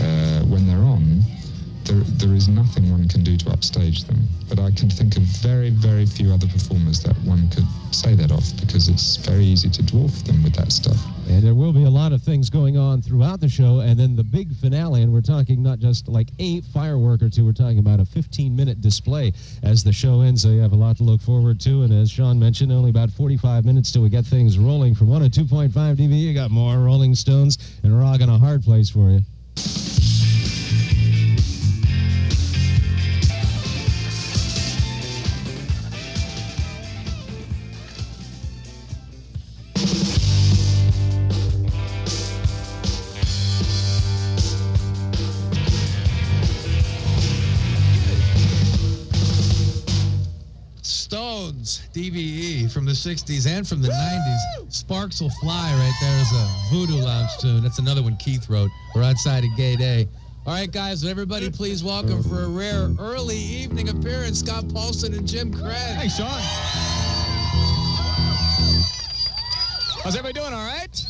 uh, when they're on, there, there is nothing one can do to upstage them. But I can think of very, very few other performers that one could say that of because it's very easy to dwarf them with that stuff. And there will be a lot of things going on throughout the show. And then the big finale, and we're talking not just like a firework or two, we're talking about a 15 minute display as the show ends. So you have a lot to look forward to. And as Sean mentioned, only about 45 minutes till we get things rolling. From 102.5 DV, you got more Rolling Stones and Rock and a Hard Place for you. Stones, DVE from the 60s and from the 90s. Sparks Will Fly right there is a Voodoo Lounge tune. That's another one Keith wrote. We're outside of Gate A. All right, guys, would everybody please welcome for a rare early evening appearance, Scott Paulsen and Jim Krenn. Hey, Sean. How's everybody doing? All right?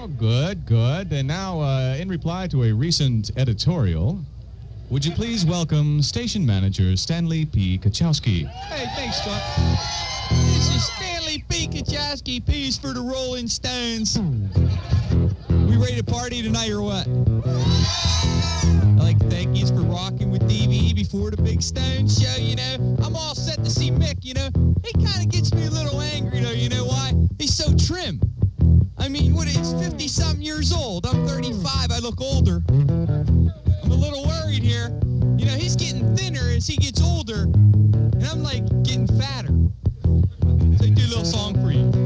Oh, good, good. And now, uh, in reply to a recent editorial, would you please welcome station manager Stanley P. Kachowski? Hey, thanks, Scott. This is Stanley P. Kachowski, piece for the Rolling Stones. We ready to party tonight or what? I'd like to thank you for rocking with DVE before the big Stones show, you know. I'm all set to see Mick, you know. He kind of gets me a little angry, though, you know why? He's so trim. I mean, what, he's 50-something years old. I'm 35. I look older. A little worried here. You know, he's getting thinner as he gets older, and I'm like getting fatter. So I do a little song for you.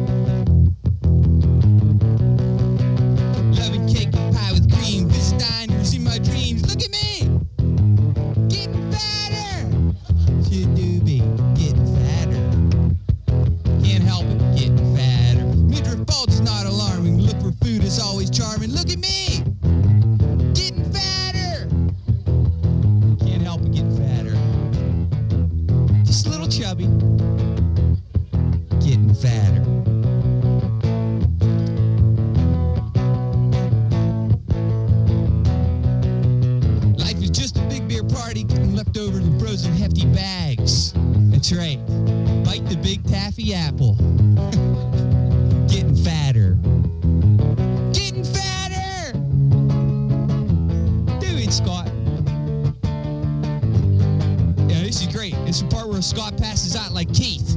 It's great. It's the part where Scott passes out like Keith.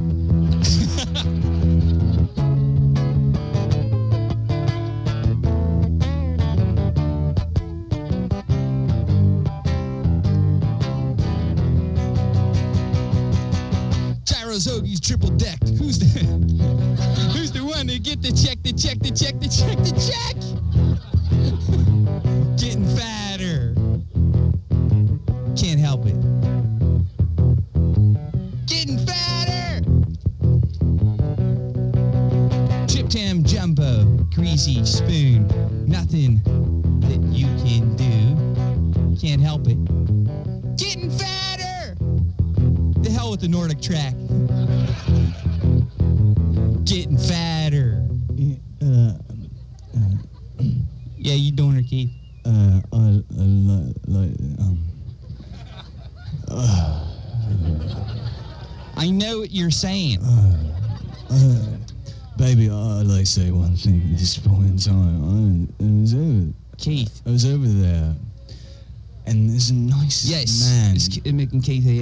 Gyro's triple decked. Who's the Who's the one to get the check, the check, the check, the check?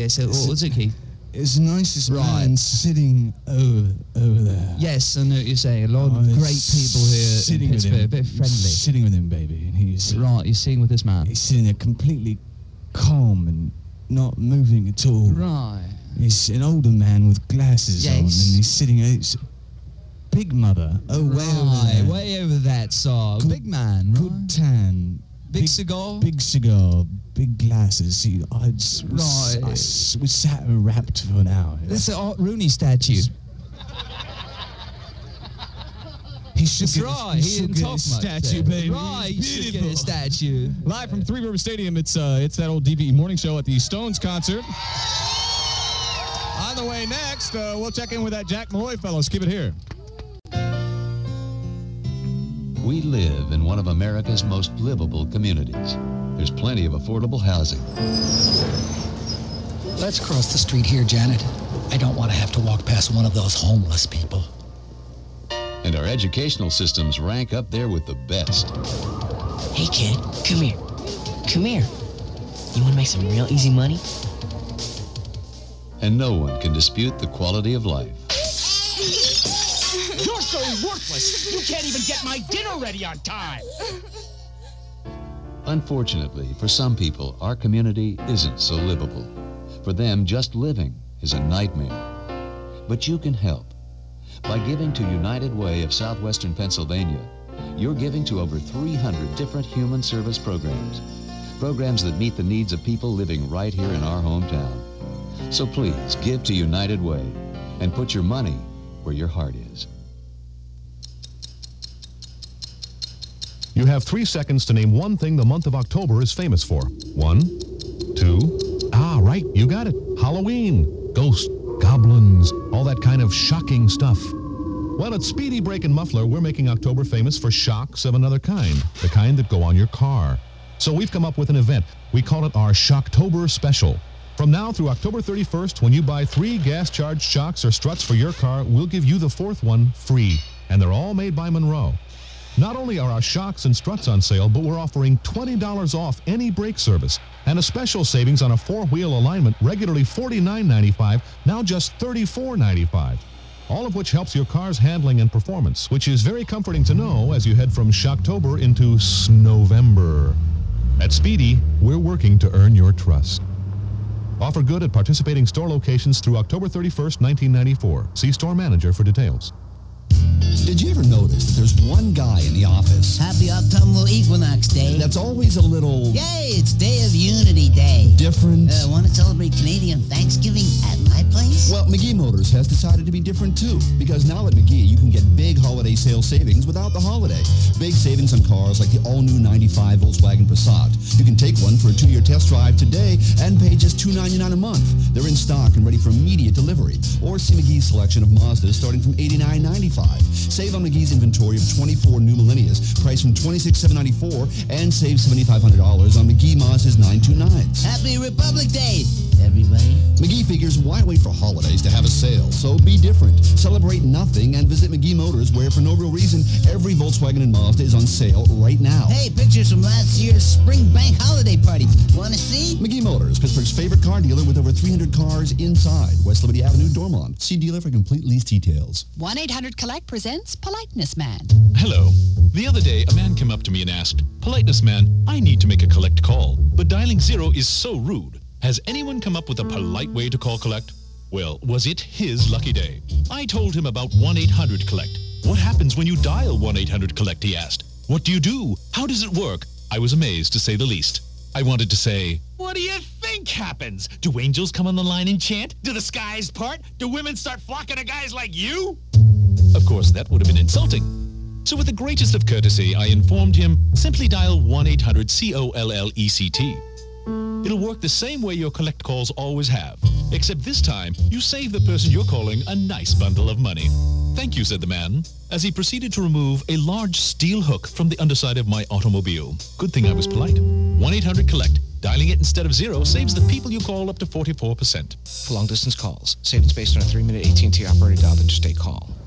So, It's- what's it, Keith? It's the nicest Right. man sitting over over there. Yes, I know what you're saying. A lot of Oh, it's great people here sitting in with him, Pittsburgh. Very friendly. Sitting with him, baby, and he's Right, you're sitting with this man. he's sitting there completely calm and not moving at all. Right. He's an older man with glasses on, and he's sitting. It's big mother. Oh, way over there. way over that side. Big man, right? Good tan. Big cigar? Big cigar. Big glasses. He, I just Right. I s- was sat and rapped for an hour. That's the Art Rooney statue. He should That's get, right. He, He should didn't get talk a much statue, there. baby. Right, you should get a statue. Live from Three River Stadium, it's uh, it's that old DVE morning show at the Stones concert. On the way next, uh, we'll check in with that Jack Malloy fellows. Keep it here. We live in one of America's most livable communities. There's plenty of affordable housing. Let's cross the street here, Janet. I don't want to have to walk past one of those homeless people. And our educational systems rank up there with the best. Hey, kid, come here. Come here. You want to make some real easy money? And no one can dispute the quality of life. So worthless, you can't even get my dinner ready on time. Unfortunately, for some people, our community isn't so livable. For them, just living is a nightmare. But you can help. By giving to United Way of Southwestern Pennsylvania, you're giving to over 300 different human service programs. Programs that meet the needs of people living right here in our hometown. So please give to United Way and put your money where your heart is. You have three seconds to name one thing the month of October is famous for. One, two, ah, right, you got it. Halloween, ghosts, goblins, all that kind of shocking stuff. Well, at Speedy Brake and Muffler, we're making October famous for shocks of another kind, the kind that go on your car. So we've come up with an event. We call it our Shocktober Special. From now through October 31st, when you buy three gas-charged shocks or struts for your car, we'll give you the fourth one free. And they're all made by Monroe. Not only are our shocks and struts on sale, but we're offering $20 off any brake service and a special savings on a four-wheel alignment, regularly $49.95, now just $34.95. All of which helps your car's handling and performance, which is very comforting to know as you head from Shocktober into Snowember. At Speedy, we're working to earn your trust. Offer good at participating store locations through October 31st, 1994. See store manager for details. Did you ever notice that there's one guy in the office? Happy autumnal equinox day. That's always a little Yay, it's Day of Unity Day. different. Uh, want to celebrate Canadian Thanksgiving at my place? Well, McGee Motors has decided to be different too, because now at McGee you can get big holiday sale savings without the holiday. Big savings on cars like the all-new 95 Volkswagen Passat. You can take one for a two-year test drive today and pay just 299 a month. They're in stock and ready for immediate delivery. Or see McGee's selection of Mazdas starting from $89.95. Save on McGee's inventory of 24 new Millenias, priced from $26,794, and save $7,500 on McGee Mazda's 929s. Happy Republic Day, everybody. McGee figures why wait for holidays to have a sale? So be different. Celebrate nothing and visit McGee Motors, where for no real reason, every Volkswagen and Mazda is on sale right now. Hey, pictures from last year's spring bank holiday party. Want to see? McGee Motors, Pittsburgh's favorite car dealer with over 300 cars inside. West Liberty Avenue, Dormont. See dealer for complete lease details. 1-800-COLLECT presents Politeness Man. Hello. The other day, a man came up to me and asked, Politeness man, I need to make a collect call, but dialing zero is so rude. Has anyone come up with a polite way to call collect? Well, was it his lucky day? I told him about 1-800-COLLECT. What happens when you dial 1-800-COLLECT, he asked. What do you do? How does it work? I was amazed, to say the least. I wanted to say, What do you think happens? Do angels come on the line and chant? Do the skies part? Do women start flocking to guys like you? Of course, that would have been insulting. So with the greatest of courtesy, I informed him, simply dial 1-800-C-O-L-L-E-C-T. It'll work the same way your collect calls always have, except this time you save the person you're calling a nice bundle of money. Thank you, said the man, as he proceeded to remove a large steel hook from the underside of my automobile. Good thing I was polite. 1-800-COLLECT. Dialing it instead of zero saves the people you call up to 44%. For long distance calls, savings based on a 3-minute AT&T operated dialed interstate call.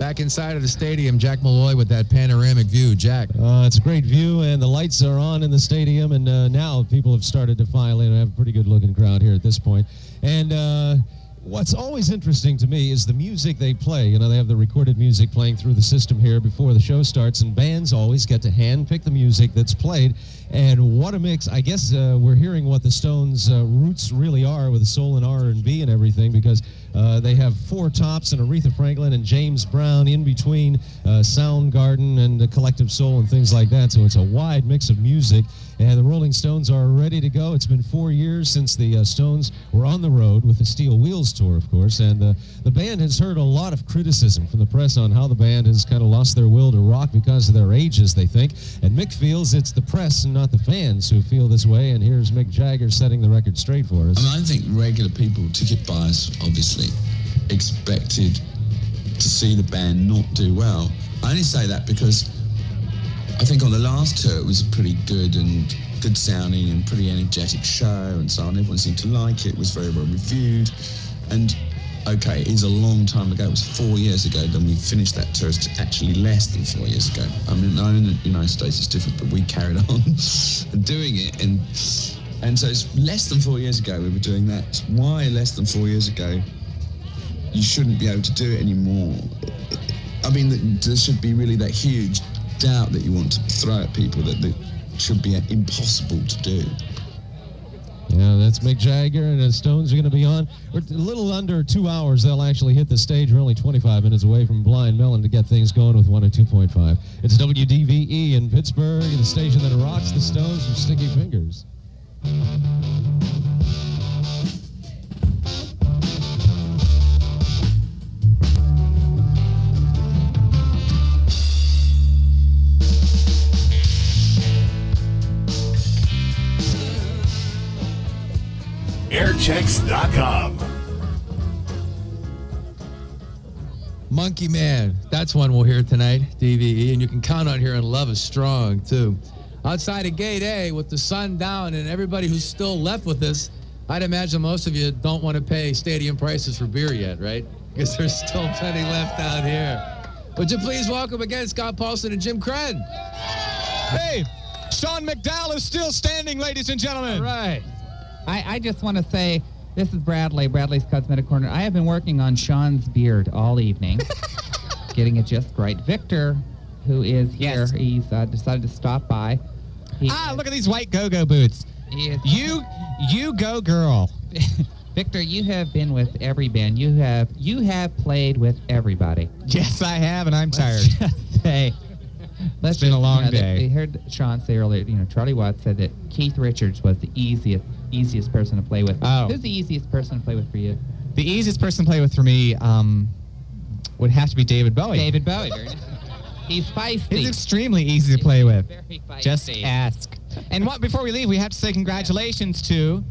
Back inside of the stadium, Jack Malloy with that panoramic view. Jack. Uh, it's a great view, and the lights are on in the stadium, and uh, now people have started to file in. I have a pretty good-looking crowd here at this point. And uh, what's always interesting to me is the music they play. You know, they have the recorded music playing through the system here before the show starts, and bands always get to hand pick the music that's played. And what a mix! I guess uh, we're hearing what the Stones' uh, roots really are with the soul and R&B and everything, because uh, they have Four Tops and Aretha Franklin and James Brown in between uh, Soundgarden and the Collective Soul and things like that. So it's a wide mix of music. And the Rolling Stones are ready to go. It's been four years since the uh, Stones were on the road with the Steel Wheels tour, of course. And uh, the band has heard a lot of criticism from the press on how the band has kind of lost their will to rock because of their ages, they think. And Mick feels it's the press and not the fans who feel this way. And here's Mick Jagger setting the record straight for us. I mean, I think regular people, ticket buyers, obviously, expected to see the band not do well. I only say that because I think on the last tour it was a pretty good and good sounding and pretty energetic show and so on. Everyone seemed to like it. It was very well reviewed. And okay, it is a long time ago. It was four years ago. Then we finished that tour. It's actually less than four years ago. I mean, I know in the United States it's different, but we carried on doing it. And and so it's less than four years ago we were doing that. Why less than four years ago? You shouldn't be able to do it anymore. I mean, there should be really that huge doubt that you want to throw at people that, that should be impossible to do. Yeah, that's Mick Jagger, and the Stones are going to be on. We're a little under two hours. They'll actually hit the stage. We're only 25 minutes away from Blind Melon to get things going with 102.5. It's WDVE in Pittsburgh, the station that rocks the Stones with sticky fingers. Airchecks.com. Monkey Man. That's one we'll hear tonight, DVE. And you can count on hearing Love is Strong, too. Outside of Gate A, with the sun down and everybody who's still left with us, I'd imagine most of you don't want to pay stadium prices for beer yet, right? Because there's still plenty left out here. Would you please welcome again Scott Paulsen and Jim Krenn? Hey, Sean McDowell is still standing, ladies and gentlemen. Right. I, I just want to say this is Bradley, Bradley's Cosmetic Corner. I have been working on Sean's beard all evening, getting it just right. Victor, who is here, he's uh, decided to stop by. He, Ah, look at these white go-go boots. he is- You, you go, girl. Victor, you have been with every band. You have you have played with everybody. Yes, I have, and I'm tired. Hey, let's It's been a long you know, they- day. They heard Sean say earlier. You know, Charlie Watts said that Keith Richards was the easiest easiest person to play with. Oh. Who's the easiest person to play with for you? The easiest person to play with for me um, would have to be David Bowie. David Bowie. He's feisty. He's extremely easy to play with. Just ask. And what, before we leave, we have to say congratulations to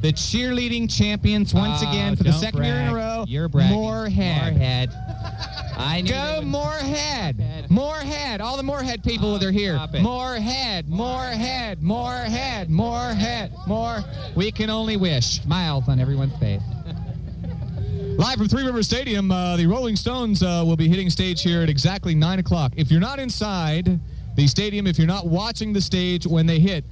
the cheerleading champions once Oh, again for the second year in a row. You're bragging. Moorhead. Moorhead. I knew Go Moorhead. Moorhead. All the Moorhead people that are here. Moorhead. Moorhead. Moorhead. Moorhead. More. We can only wish. Smiles on everyone's face. Live from Three River Stadium, uh, the Rolling Stones uh, will be hitting stage here at exactly 9 o'clock. If you're not inside the stadium, if you're not watching the stage when they hit,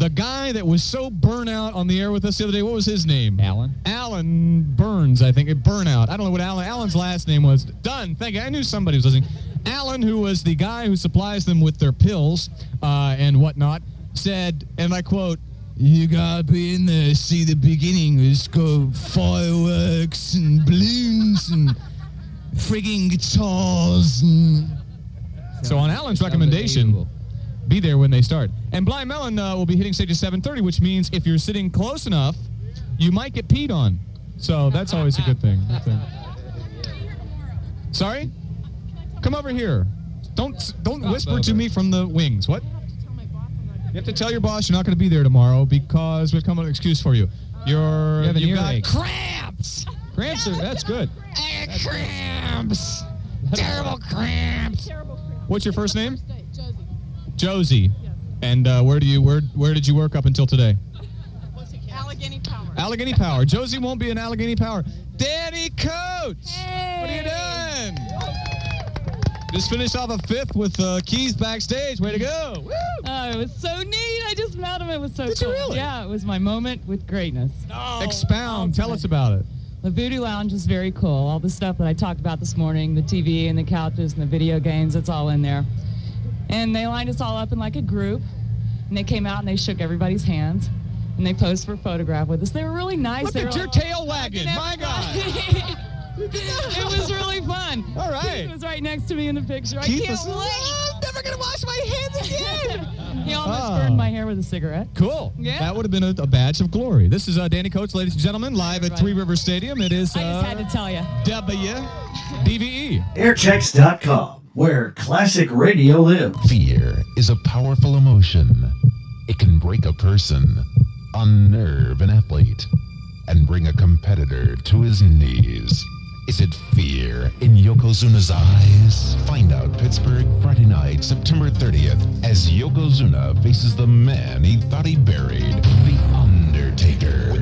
the guy that was so burnout on the air with us the other day, what was his name? Alan. Alan Burns, I think. Burnout. I don't know what Alan. Alan's last name was. Done. Thank you. I knew somebody was listening. Alan, who was the guy who supplies them with their pills uh, and whatnot, said, and I quote, you gotta be in there, see the beginning. It's got fireworks and balloons and frigging guitars. And... So on Alan's recommendation, be there when they start. And Blind Melon uh, will be hitting stage at 7:30, which means if you're sitting close enough, you might get peed on. So that's always a good thing. Sorry? Come over here. Don't don't whisper to me from the wings. What? You have to tell your boss you're not going to be there tomorrow because we've come up with an excuse for you. You're You have you've got cramps. Cramps are that's good. cramps. Terrible cramps. What's your first name? Josie. And uh, where do you where where did you work up until today? Allegheny Power. Allegheny Power. Josie won't be in Allegheny Power. Danny Coates. What are you doing? Just finished off a fifth with uh, Keys backstage. Way to go. Woo! Oh, it was so neat. I just met him. It was so Did you cool. really? Yeah, it was my moment with greatness. Expound. Tell us about it. The Voodoo Lounge is very cool. All the stuff that I talked about this morning, the TV and the couches and the video games, it's all in there. And they lined us all up in like a group. And they came out and they shook everybody's hands. And they posed for a photograph with us. They were really nice. Look they at your like, tail wagging. My God. it was really fun. All right. Keith was right next to me in the picture. Keith I can't was- wait. I'm never gonna wash my hands again. he almost Ah. burned my hair with a cigarette. Cool. Yeah. That would have been a, a badge of glory. This is uh, Danny Coates, ladies and gentlemen, live at Three River Stadium. It is I just had uh, to tell you. WDVE. Airchecks.com, where classic radio lives. Fear is a powerful emotion. It can break a person, unnerve an athlete, and bring a competitor to his knees. Is it fear in Yokozuna's eyes? Find out Pittsburgh Friday night, September 30th, as Yokozuna faces the man he thought he buried, The Undertaker.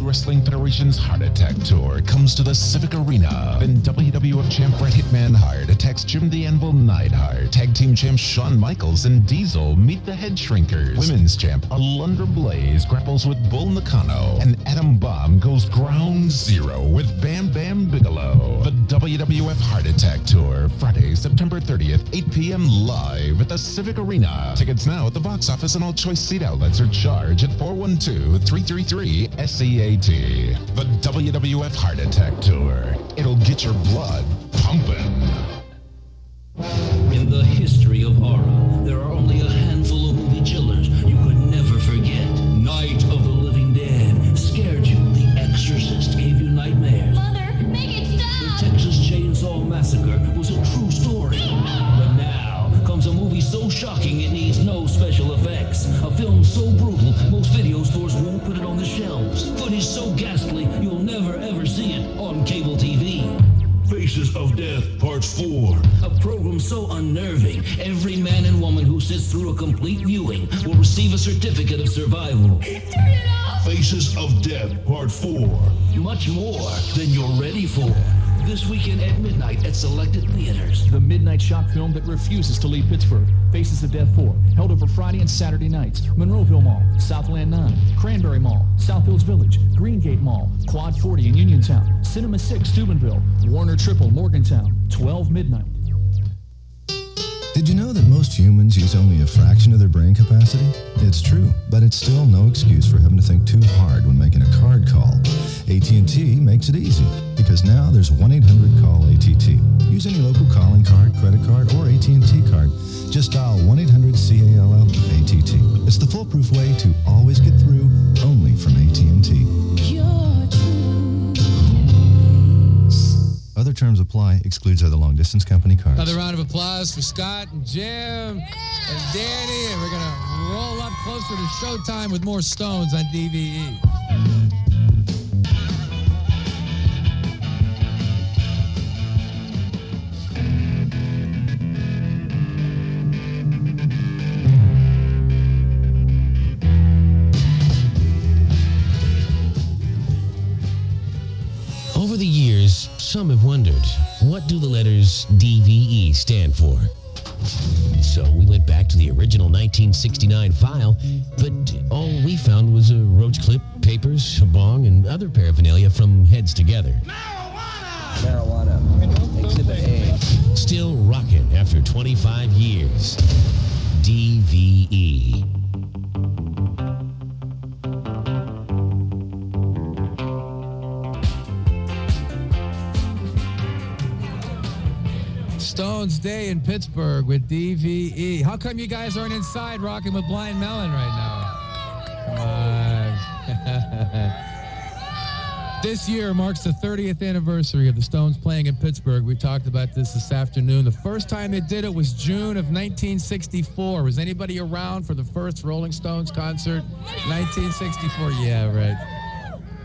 World Wrestling Federation's Heart Attack Tour comes to the Civic Arena, then WWF champ Bret Hitman Hart attacks Jim the Anvil Neidhart. Tag team champs Shawn Michaels and Diesel meet the Head Shrinkers. Women's champ Alundra Blaze grapples with Bull Nakano. And Adam Bomb goes ground zero with Bam Bam Bigelow. The WWF Heart Attack Tour, Friday, September 30th, 8 p.m. live at the Civic Arena. Tickets now at the box office and all choice seat outlets or charge at 412-333-SEAT. The WWF Heart Attack Tour. It'll get your blood pumping. In the history of horror, there are certificate of survival. Faces of Death, Part 4. Much more than you're ready for. This weekend at midnight at selected theaters. The midnight shock film that refuses to leave Pittsburgh. Faces of Death 4. Held over Friday and Saturday nights. Monroeville Mall, Southland 9, Cranberry Mall, South Hills Village, Greengate Mall, Quad 40 in Uniontown, Cinema 6 Steubenville, Warner Triple Morgantown, 12 midnight. Did you know that most humans use only a fraction of their brain capacity? It's true, but it's still no excuse for having to think too hard when making a card call. AT&T makes it easy because now there's 1-800-CALL-ATT. Use any local calling card, credit card, or AT&T card. Just dial 1-800-CALL-ATT. It's the foolproof way to always get through only from AT&T. Other terms apply. Excludes other long-distance company cards. Another round of applause for Scott and Jim and Danny, and we're gonna roll up closer to showtime with more Stones on. DVE. Some have wondered, what do the letters DVE stand for? So we went back to the original 1969 file, but all we found was a roach clip, papers, a bong, and other paraphernalia from Heads Together. Marijuana. Exhibit A. Still rocking after 25 years. DVE. Stones Day in Pittsburgh with DVE. How come you guys aren't inside rocking with Blind Melon right now? This year marks the 30th anniversary of the Stones playing in Pittsburgh. We talked about this this afternoon. The first time they did it was June of 1964. Was anybody around for the first Rolling Stones concert? 1964. Yeah, right.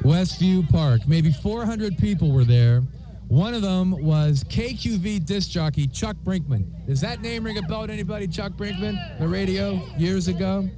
Westview Park. Maybe 400 people were there. One of them was KQV disc jockey Chuck Brinkman. Does that name ring a bell to anybody? Chuck Brinkman, the radio years ago.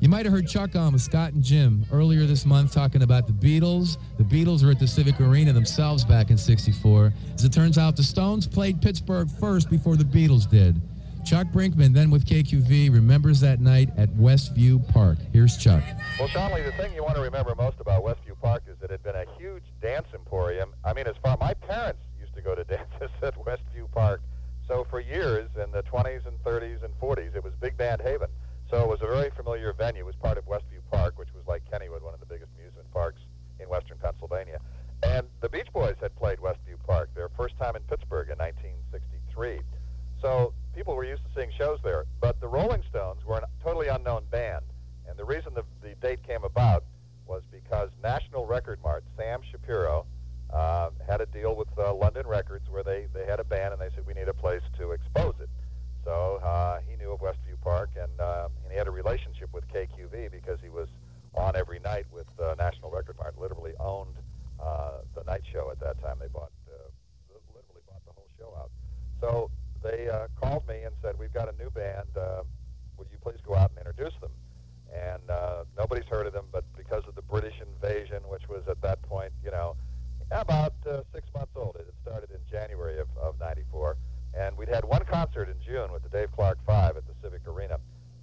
You might have heard Chuck on with Scott and Jim earlier this month talking about the Beatles. The Beatles were at the Civic Arena themselves back in 64. As it turns out, the Stones played Pittsburgh first before the Beatles did. Chuck Brinkman, then with KQV, remembers that night at Westview Park. Here's Chuck. Well, Shanley, the thing you want to remember most about Westview Park is that it had been a huge dance emporium. I mean, as far my parents used to go to dances at Westview Park. So for years in the 20s and 30s and 40s, it was big band haven. So it was a very familiar venue. It was part of Westview Park, which was like Kennywood, one of the biggest amusement parks in western Pennsylvania. And the Beach Boys had played Westview Park, their first time in Pittsburgh in 1963. So people were used to seeing shows there. But the Rolling Stones were a totally unknown band. And the reason the, the date came about was because National Record Mart, Sam Shapiro, uh, had a deal with uh, London Records where they, they had a band and they said, we need a place to expose it. So uh, he knew of Westview Park and, uh, and he had a relationship with KQV because he was on every night with uh, National Record Mart, literally owned uh, the night show at that time. They bought, uh, literally bought the whole show out. So they uh, called me and said, we've got a new band. Uh, would you please go out and introduce them? And uh, nobody's heard of them, but because of the British invasion, which was at that point, you know, about uh, six months old. It had started in January of, of 94. And we'd had one concert in June with the Dave Clark Five at the Civic Arena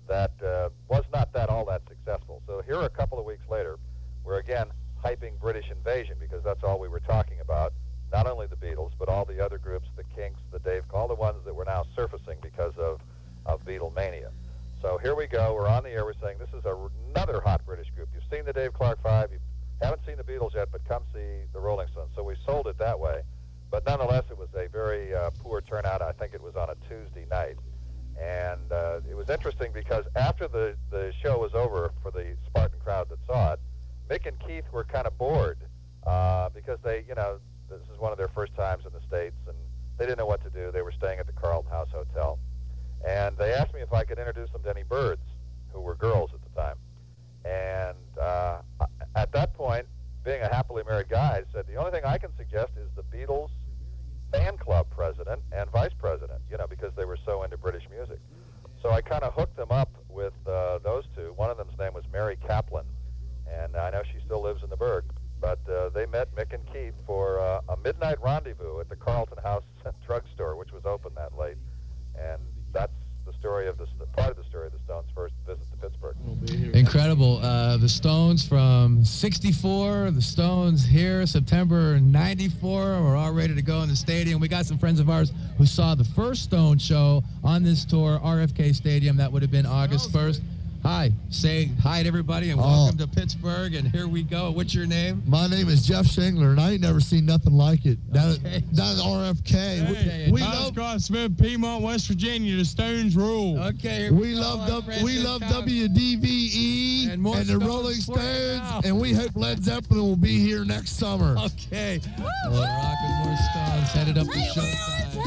that uh, was not that all that successful. So here a couple of weeks later, we're again hyping British invasion because that's all we were talking about. Not only the Beatles, but all the other groups, the Kinks, the Dave, all the ones that were now surfacing because of, of Beatlemania. So here we go. We're on the air. We're saying this is a, another hot British group. You've seen the Dave Clark Five. You haven't seen the Beatles yet, but come see the Rolling Stones. So we sold it that way. But nonetheless, it was a very uh, poor turnout. I think it was on a Tuesday night. And uh, it was interesting because after the, the show was over for the Spartan crowd that saw it, Mick and Keith were kind of bored uh, because they, you know, this is one of their first times in the States, and they didn't know what to do. They were staying at the Carlton House Hotel. And they asked me if I could introduce them to any birds, who were girls at the time. And uh, at that point, being a happily married guy, I said, the only thing I can suggest is the Beatles fan club president and vice president, you know, because they were so into British music. So I kind of hooked them up with uh, those two. One of them's name was Mary Kaplan, and I know she still lives in the Burgh. But uh, they met Mick and Keith for uh, a midnight rendezvous at the Carlton House drugstore, which was open that late. And that's the story of the part of the story of the Stones' first visit to Pittsburgh. Incredible. Uh, the Stones from 64, the Stones here, September 94. We're all ready to go in the stadium. We got some friends of ours who saw the first Stone show on this tour, RFK Stadium. That would have been August 1st. Hi. Say hi to everybody and welcome to Pittsburgh. And here we go. What's your name? My name is Jeff Shingler, and I ain't never seen nothing like it. Down, Okay. at, down at RFK. Okay, we we Thomas love Scott Smith, Piedmont, West Virginia. The Stones rule. Okay. we love w, we love WDVE And more the Rolling Stones, and we hope Led Zeppelin will be here next summer. Okay. Well, rockin' more Stones headed up to Showtime.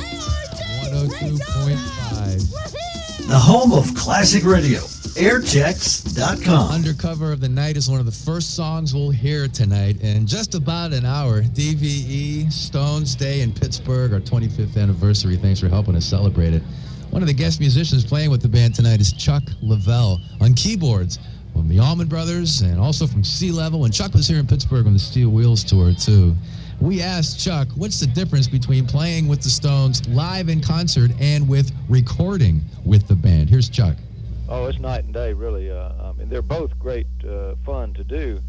102.5. The home of classic radio. Airchecks.com. Undercover of the Night is one of the first songs we'll hear tonight. In just about an hour, DVE, Stones Day in Pittsburgh, our 25th anniversary. Thanks for helping us celebrate it. One of the guest musicians playing with the band tonight is Chuck Leavell on keyboards from the Allman Brothers and also from Sea Level. And Chuck was here in Pittsburgh on the Steel Wheels tour, too. we asked Chuck, what's the difference between playing with the Stones live in concert and with recording with the band? Here's Chuck. Oh, it's night and day, really. Uh, I mean, they're both great uh, fun to do,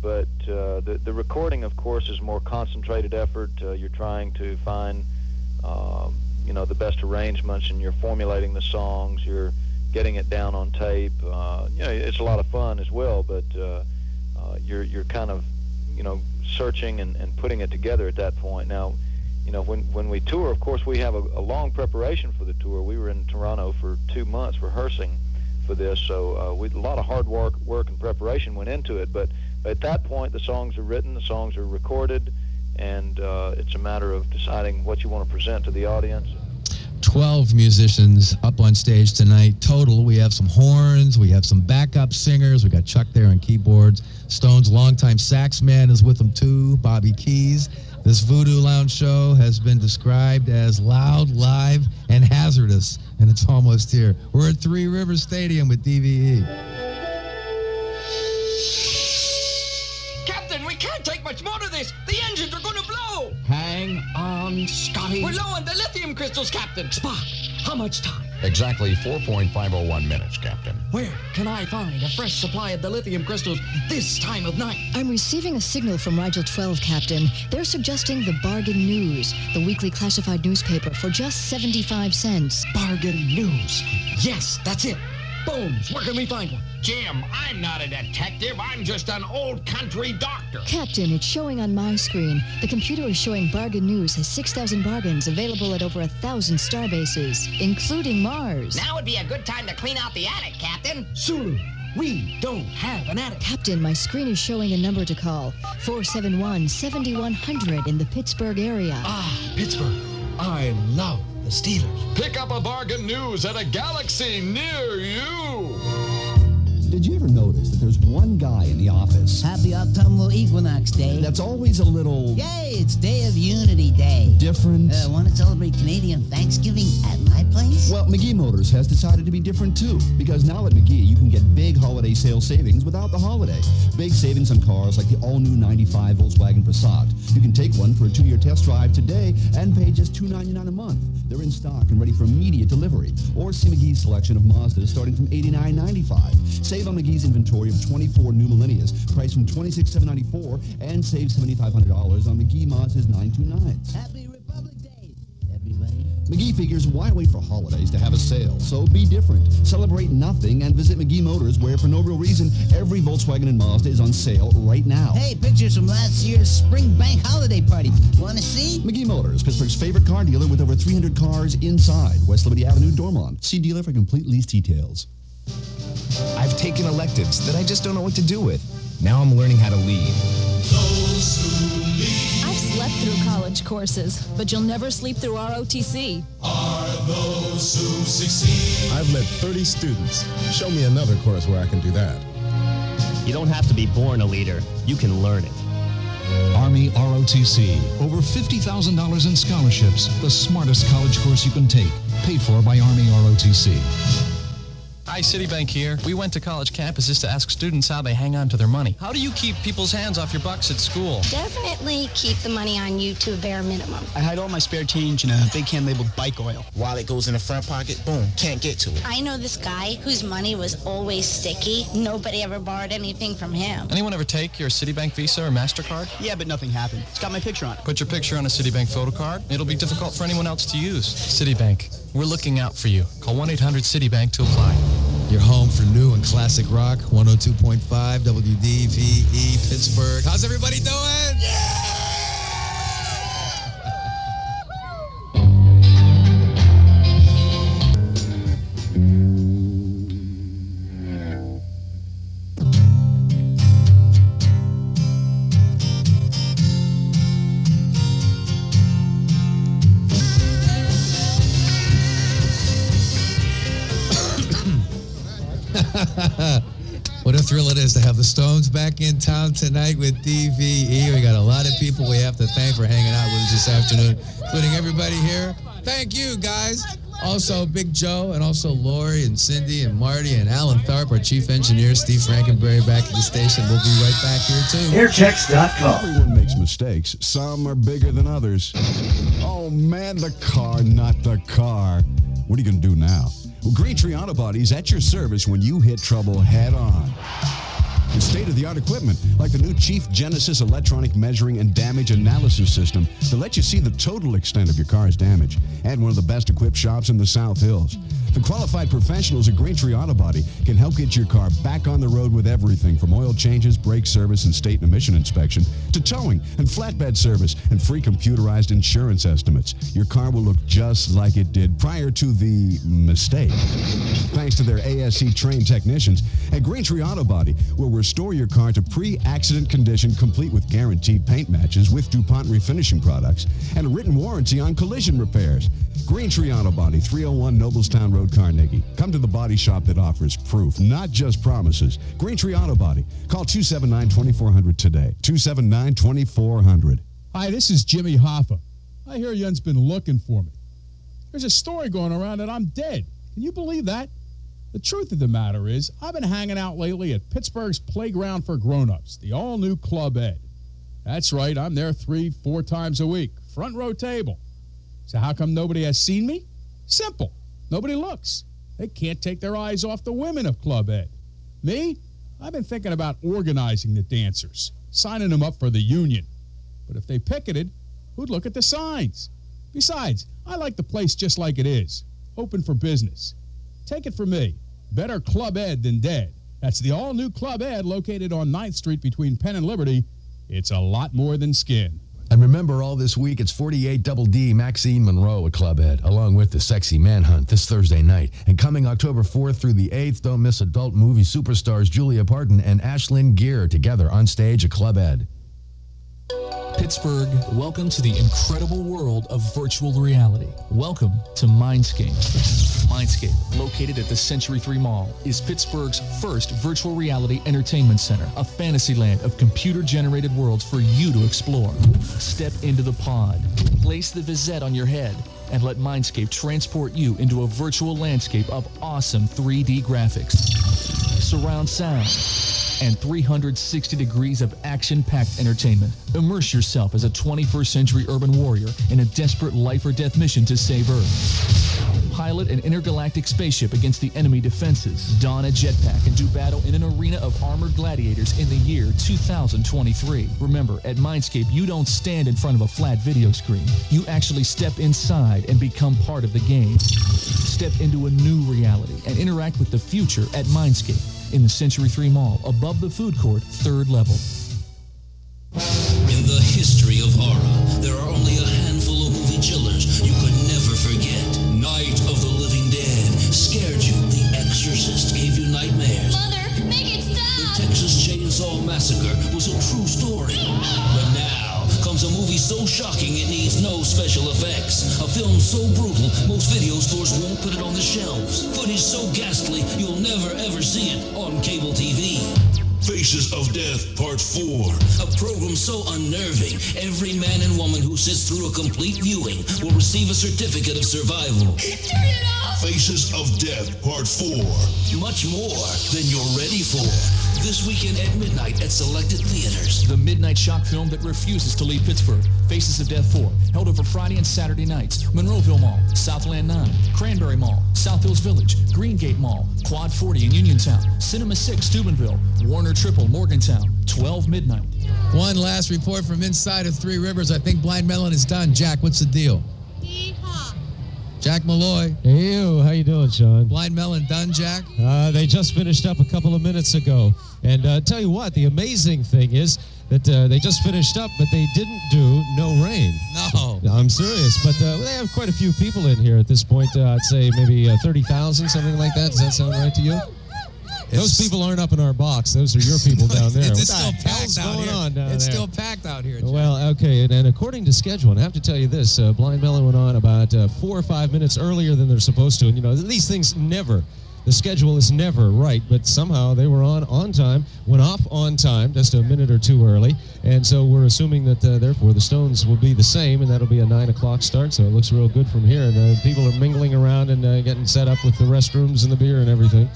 but uh, the the recording, of course, is more concentrated effort. Uh, you're trying to find, um, you know, the best arrangements, and you're formulating the songs. You're getting it down on tape. Uh, you know, it's a lot of fun as well, but uh, uh, you're you're kind of, you know, searching and, and putting it together at that point. Now, you know, when when we tour, of course, we have a, a long preparation for the tour. We were in Toronto for two months rehearsing for this, so uh, we a lot of hard work work and preparation went into it. But at that point, the songs are written, the songs are recorded, and uh, it's a matter of deciding what you want to present to the audience. 12 musicians up on stage tonight total. We have some horns, we have some backup singers. We got Chuck there on keyboards. Stone's longtime sax man is with them too, Bobby Keys. This Voodoo Lounge show has been described as loud, live, and hazardous, and it's almost here. We're at Three Rivers Stadium with. DVE. Captain, we can't take much more of this. The engines are. Hang on, Scotty. We're low on the lithium crystals, Captain. Spock, how much time? Exactly 4.501 minutes, Captain. Where can I find a fresh supply of the lithium crystals this time of night? I'm receiving a signal from Rigel 12, Captain. They're suggesting the Bargain News, the weekly classified newspaper, for just 75 cents. Bargain News. Yes, that's it. Bones, where can we find one? Jim, I'm not a detective. I'm just an old country doctor. Captain, it's showing on my screen. The computer is showing Bargain News has 6,000 bargains available at over a 1,000 star bases, including Mars. Now would be a good time to clean out the attic, Captain. Sulu, we don't have an attic. Captain, my screen is showing a number to call 471 7100 in the Pittsburgh area. Ah, Pittsburgh. I love the Steelers. Pick up a bargain news at a galaxy near you. Did you ever notice that there's one guy in the office Happy autumnal equinox day. that's always a little Yay, it's Day of Unity Day. different? Uh, want to celebrate Canadian Thanksgiving at my place? Well, McGee Motors has decided to be different too, because now at McGee you can get big holiday sale savings without the holiday. Big savings on cars like the all-new 95 Volkswagen Passat. You can take one for a two-year test drive today and pay just 299 a month. They're in stock and ready for immediate delivery. Or see McGee's selection of Mazdas starting from $89.95. Save on McGee's inventory of 24 new Millenias, priced from $26,794, and save $7,500 on McGee Mazda's 929s. Happy Republic Day, everybody. McGee figures why wait for holidays to have a sale? So be different. Celebrate nothing and visit McGee Motors where for no real reason every Volkswagen and Mazda is on sale right now. Hey, pictures from last year's spring bank holiday party. Want to see? McGee Motors, Pittsburgh's favorite car dealer with over 300 cars inside. West Liberty Avenue, Dormont. See dealer for complete lease details. I've taken electives that I just don't know what to do with. Now I'm learning how to lead. I've slept through college courses, but you'll never sleep through ROTC. I've met 30 students. Show me another course where I can do that. You don't have to be born a leader. You can learn it. Army ROTC. Over $50,000 in scholarships. The smartest college course you can take. Paid for by Army ROTC. Hi, Citibank here. We went to college campuses to ask students how they hang on to their money. How do you keep people's hands off your bucks at school? Definitely keep the money on you to a bare minimum. I hide all my spare change in a big can labeled bike oil. While it goes in the front pocket, boom, can't get to it. I know this guy whose money was always sticky. Nobody ever borrowed anything from him. Anyone ever take your Citibank Visa or MasterCard? Yeah, but nothing happened. It's got my picture on it. Put your picture on a Citibank photo card. It'll be difficult for anyone else to use. Citibank, we're looking out for you. Call 1-800-Citibank to apply. Your home for new and classic rock, 102.5 WDVE Pittsburgh. How's everybody doing? what the Stones back in town tonight with DVE. We got a lot of people we have to thank for hanging out with us this afternoon, including everybody here. Thank you, guys. Also, Big Joe, and also Lori and Cindy and Marty and Alan Tharp, our chief engineer, Steve Frankenberry back at the station. We'll be right back here too. Airchecks.com. Everyone makes mistakes. Some are bigger than others. Oh man, the car, not the car. What are you going to do now? Well, Green Tree Auto Body's at your service when you hit trouble head on. With state-of-the-art equipment like the new Chief Genesis electronic measuring and damage analysis system to let you see the total extent of your car's damage. And one of the best equipped shops in the South Hills. The qualified professionals at Green Tree Auto Body can help get your car back on the road with everything from oil changes, brake service, and state and emission inspection to towing and flatbed service and free computerized insurance estimates. Your car will look just like it did prior to the mistake. Thanks to their ASE trained technicians at Green Tree Auto Body will restore your car to pre-accident condition complete with guaranteed paint matches with DuPont refinishing products and a written warranty on collision repairs. Green Tree Auto Body, 301 Noblestown Road, Carnegie. Come to the body shop that offers proof, not just promises. Green Tree Auto Body. Call 279-2400 today. 279-2400. Hi, this is Jimmy Hoffa. I hear Yun's been looking for me. There's a story going around that I'm dead. Can you believe that? The truth of the matter is, I've been hanging out lately at Pittsburgh's Playground for Grown-Ups, the all-new Club Ed. That's right, I'm there three, four times a week, front row table. So how come nobody has seen me? Simple. Nobody looks. They can't take their eyes off the women of Club Ed. Me? I've been thinking about organizing the dancers, signing them up for the union. But if they picketed, who'd look at the signs? Besides, I like the place just like it is, open for business. Take it from me, better Club Ed than dead. That's the all-new Club Ed located on 9th Street between Penn and Liberty. It's a lot more than skin. And remember, all this week, it's 48 Double D Maxine Monroe at Club Ed, along with the Sexy Manhunt this Thursday night. And coming October 4th through the 8th, don't miss adult movie superstars Julia Parton and Ashlyn Gere together on stage at Club Ed. Pittsburgh, welcome to the incredible world of virtual reality. Welcome to Mindscape. Mindscape, located at the Century 3 Mall, is Pittsburgh's first virtual reality entertainment center, a fantasy land of computer generated worlds for you to explore. Step into the pod, place the Visette on your head, and let Mindscape transport you into a virtual landscape of awesome 3D graphics, surround sound, and 360 degrees of action packed entertainment. Immerse yourself as a 21st century urban warrior in a desperate life or death mission to save Earth. Pilot an intergalactic spaceship against the enemy defenses, don a jetpack, and do battle in an arena of armored gladiators in the year 2023. Remember, at Mindscape, you don't stand in front of a flat video screen. You actually step inside and become part of the game. Step into a new reality and interact with the future at Mindscape in the Century 3 Mall, above the food court, third level. In the history of horror, there are only a handful of movie chillers you could never forget. Night of the Living Dead scared you. The Exorcist gave you nightmares. Mother, make it stop! The Texas Chainsaw Massacre was a true story. A movie so shocking it needs no special effects. A film so brutal, most video stores won't put it on the shelves. Footage so ghastly, you'll never ever see it on cable TV. Faces of Death Part 4. A program so unnerving, every man and woman who sits through a complete viewing will receive a certificate of survival. Turn it off! Faces of Death Part 4. Much more than you're ready for. This weekend at midnight at selected theaters. The midnight shock film that refuses to leave Pittsburgh. Faces of Death 4, held over Friday and Saturday nights. Monroeville Mall, Southland 9, Cranberry Mall, South Hills Village, Greengate Mall, Quad 40 in Uniontown, Cinema 6 Steubenville, Warner Triple Morgantown, 12 midnight. One last report from inside of Three Rivers. I think Blind Melon is done. Jack, what's the deal? Jack Malloy. Hey, you. How you doing, Sean? Blind Melon done, Jack? Uh, they just finished up a couple of minutes ago. And uh, tell you what, the amazing thing is that uh, they just finished up, but they didn't do No Rain. No. I'm serious. But uh, they have quite a few people in here at this point. Uh, I'd say maybe uh, 30,000, something like that. Does that sound right to you? Those people aren't up in our box. Those are your people down there. it's what still the hell's packed out going here. on down it's there? still packed out here. Jack. Well, okay, and, and according to schedule, and I have to tell you this, uh, Blind Melon went on about uh, four or five minutes earlier than they're supposed to, and you know these things never the schedule is never right, but somehow they were on on time, went off on time, just a minute or two early, and so we're assuming that uh, therefore the Stones will be the same, and that'll be a nine o'clock start. So it looks real good from here, and uh, people are mingling around and uh, getting set up with the restrooms and the beer and everything.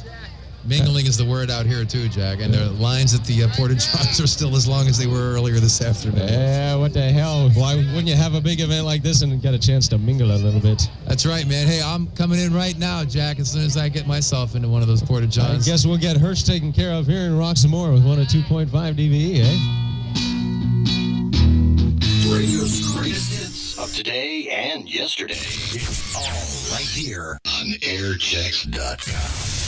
Mingling is the word out here too, Jack. And the lines at the uh, Porta Johns are still as long as they were earlier this afternoon. Yeah, what the hell? Why wouldn't you have a big event like this and get a chance to mingle a little bit? That's right, man. Hey, I'm coming in right now, Jack. As soon as I get myself into one of those portage Porta I guess we'll get Hirsch taken care of here in Rock some more with one of 2.5 DVE, eh? Radio's greatest hits of today and yesterday. All right here on airchecks.com.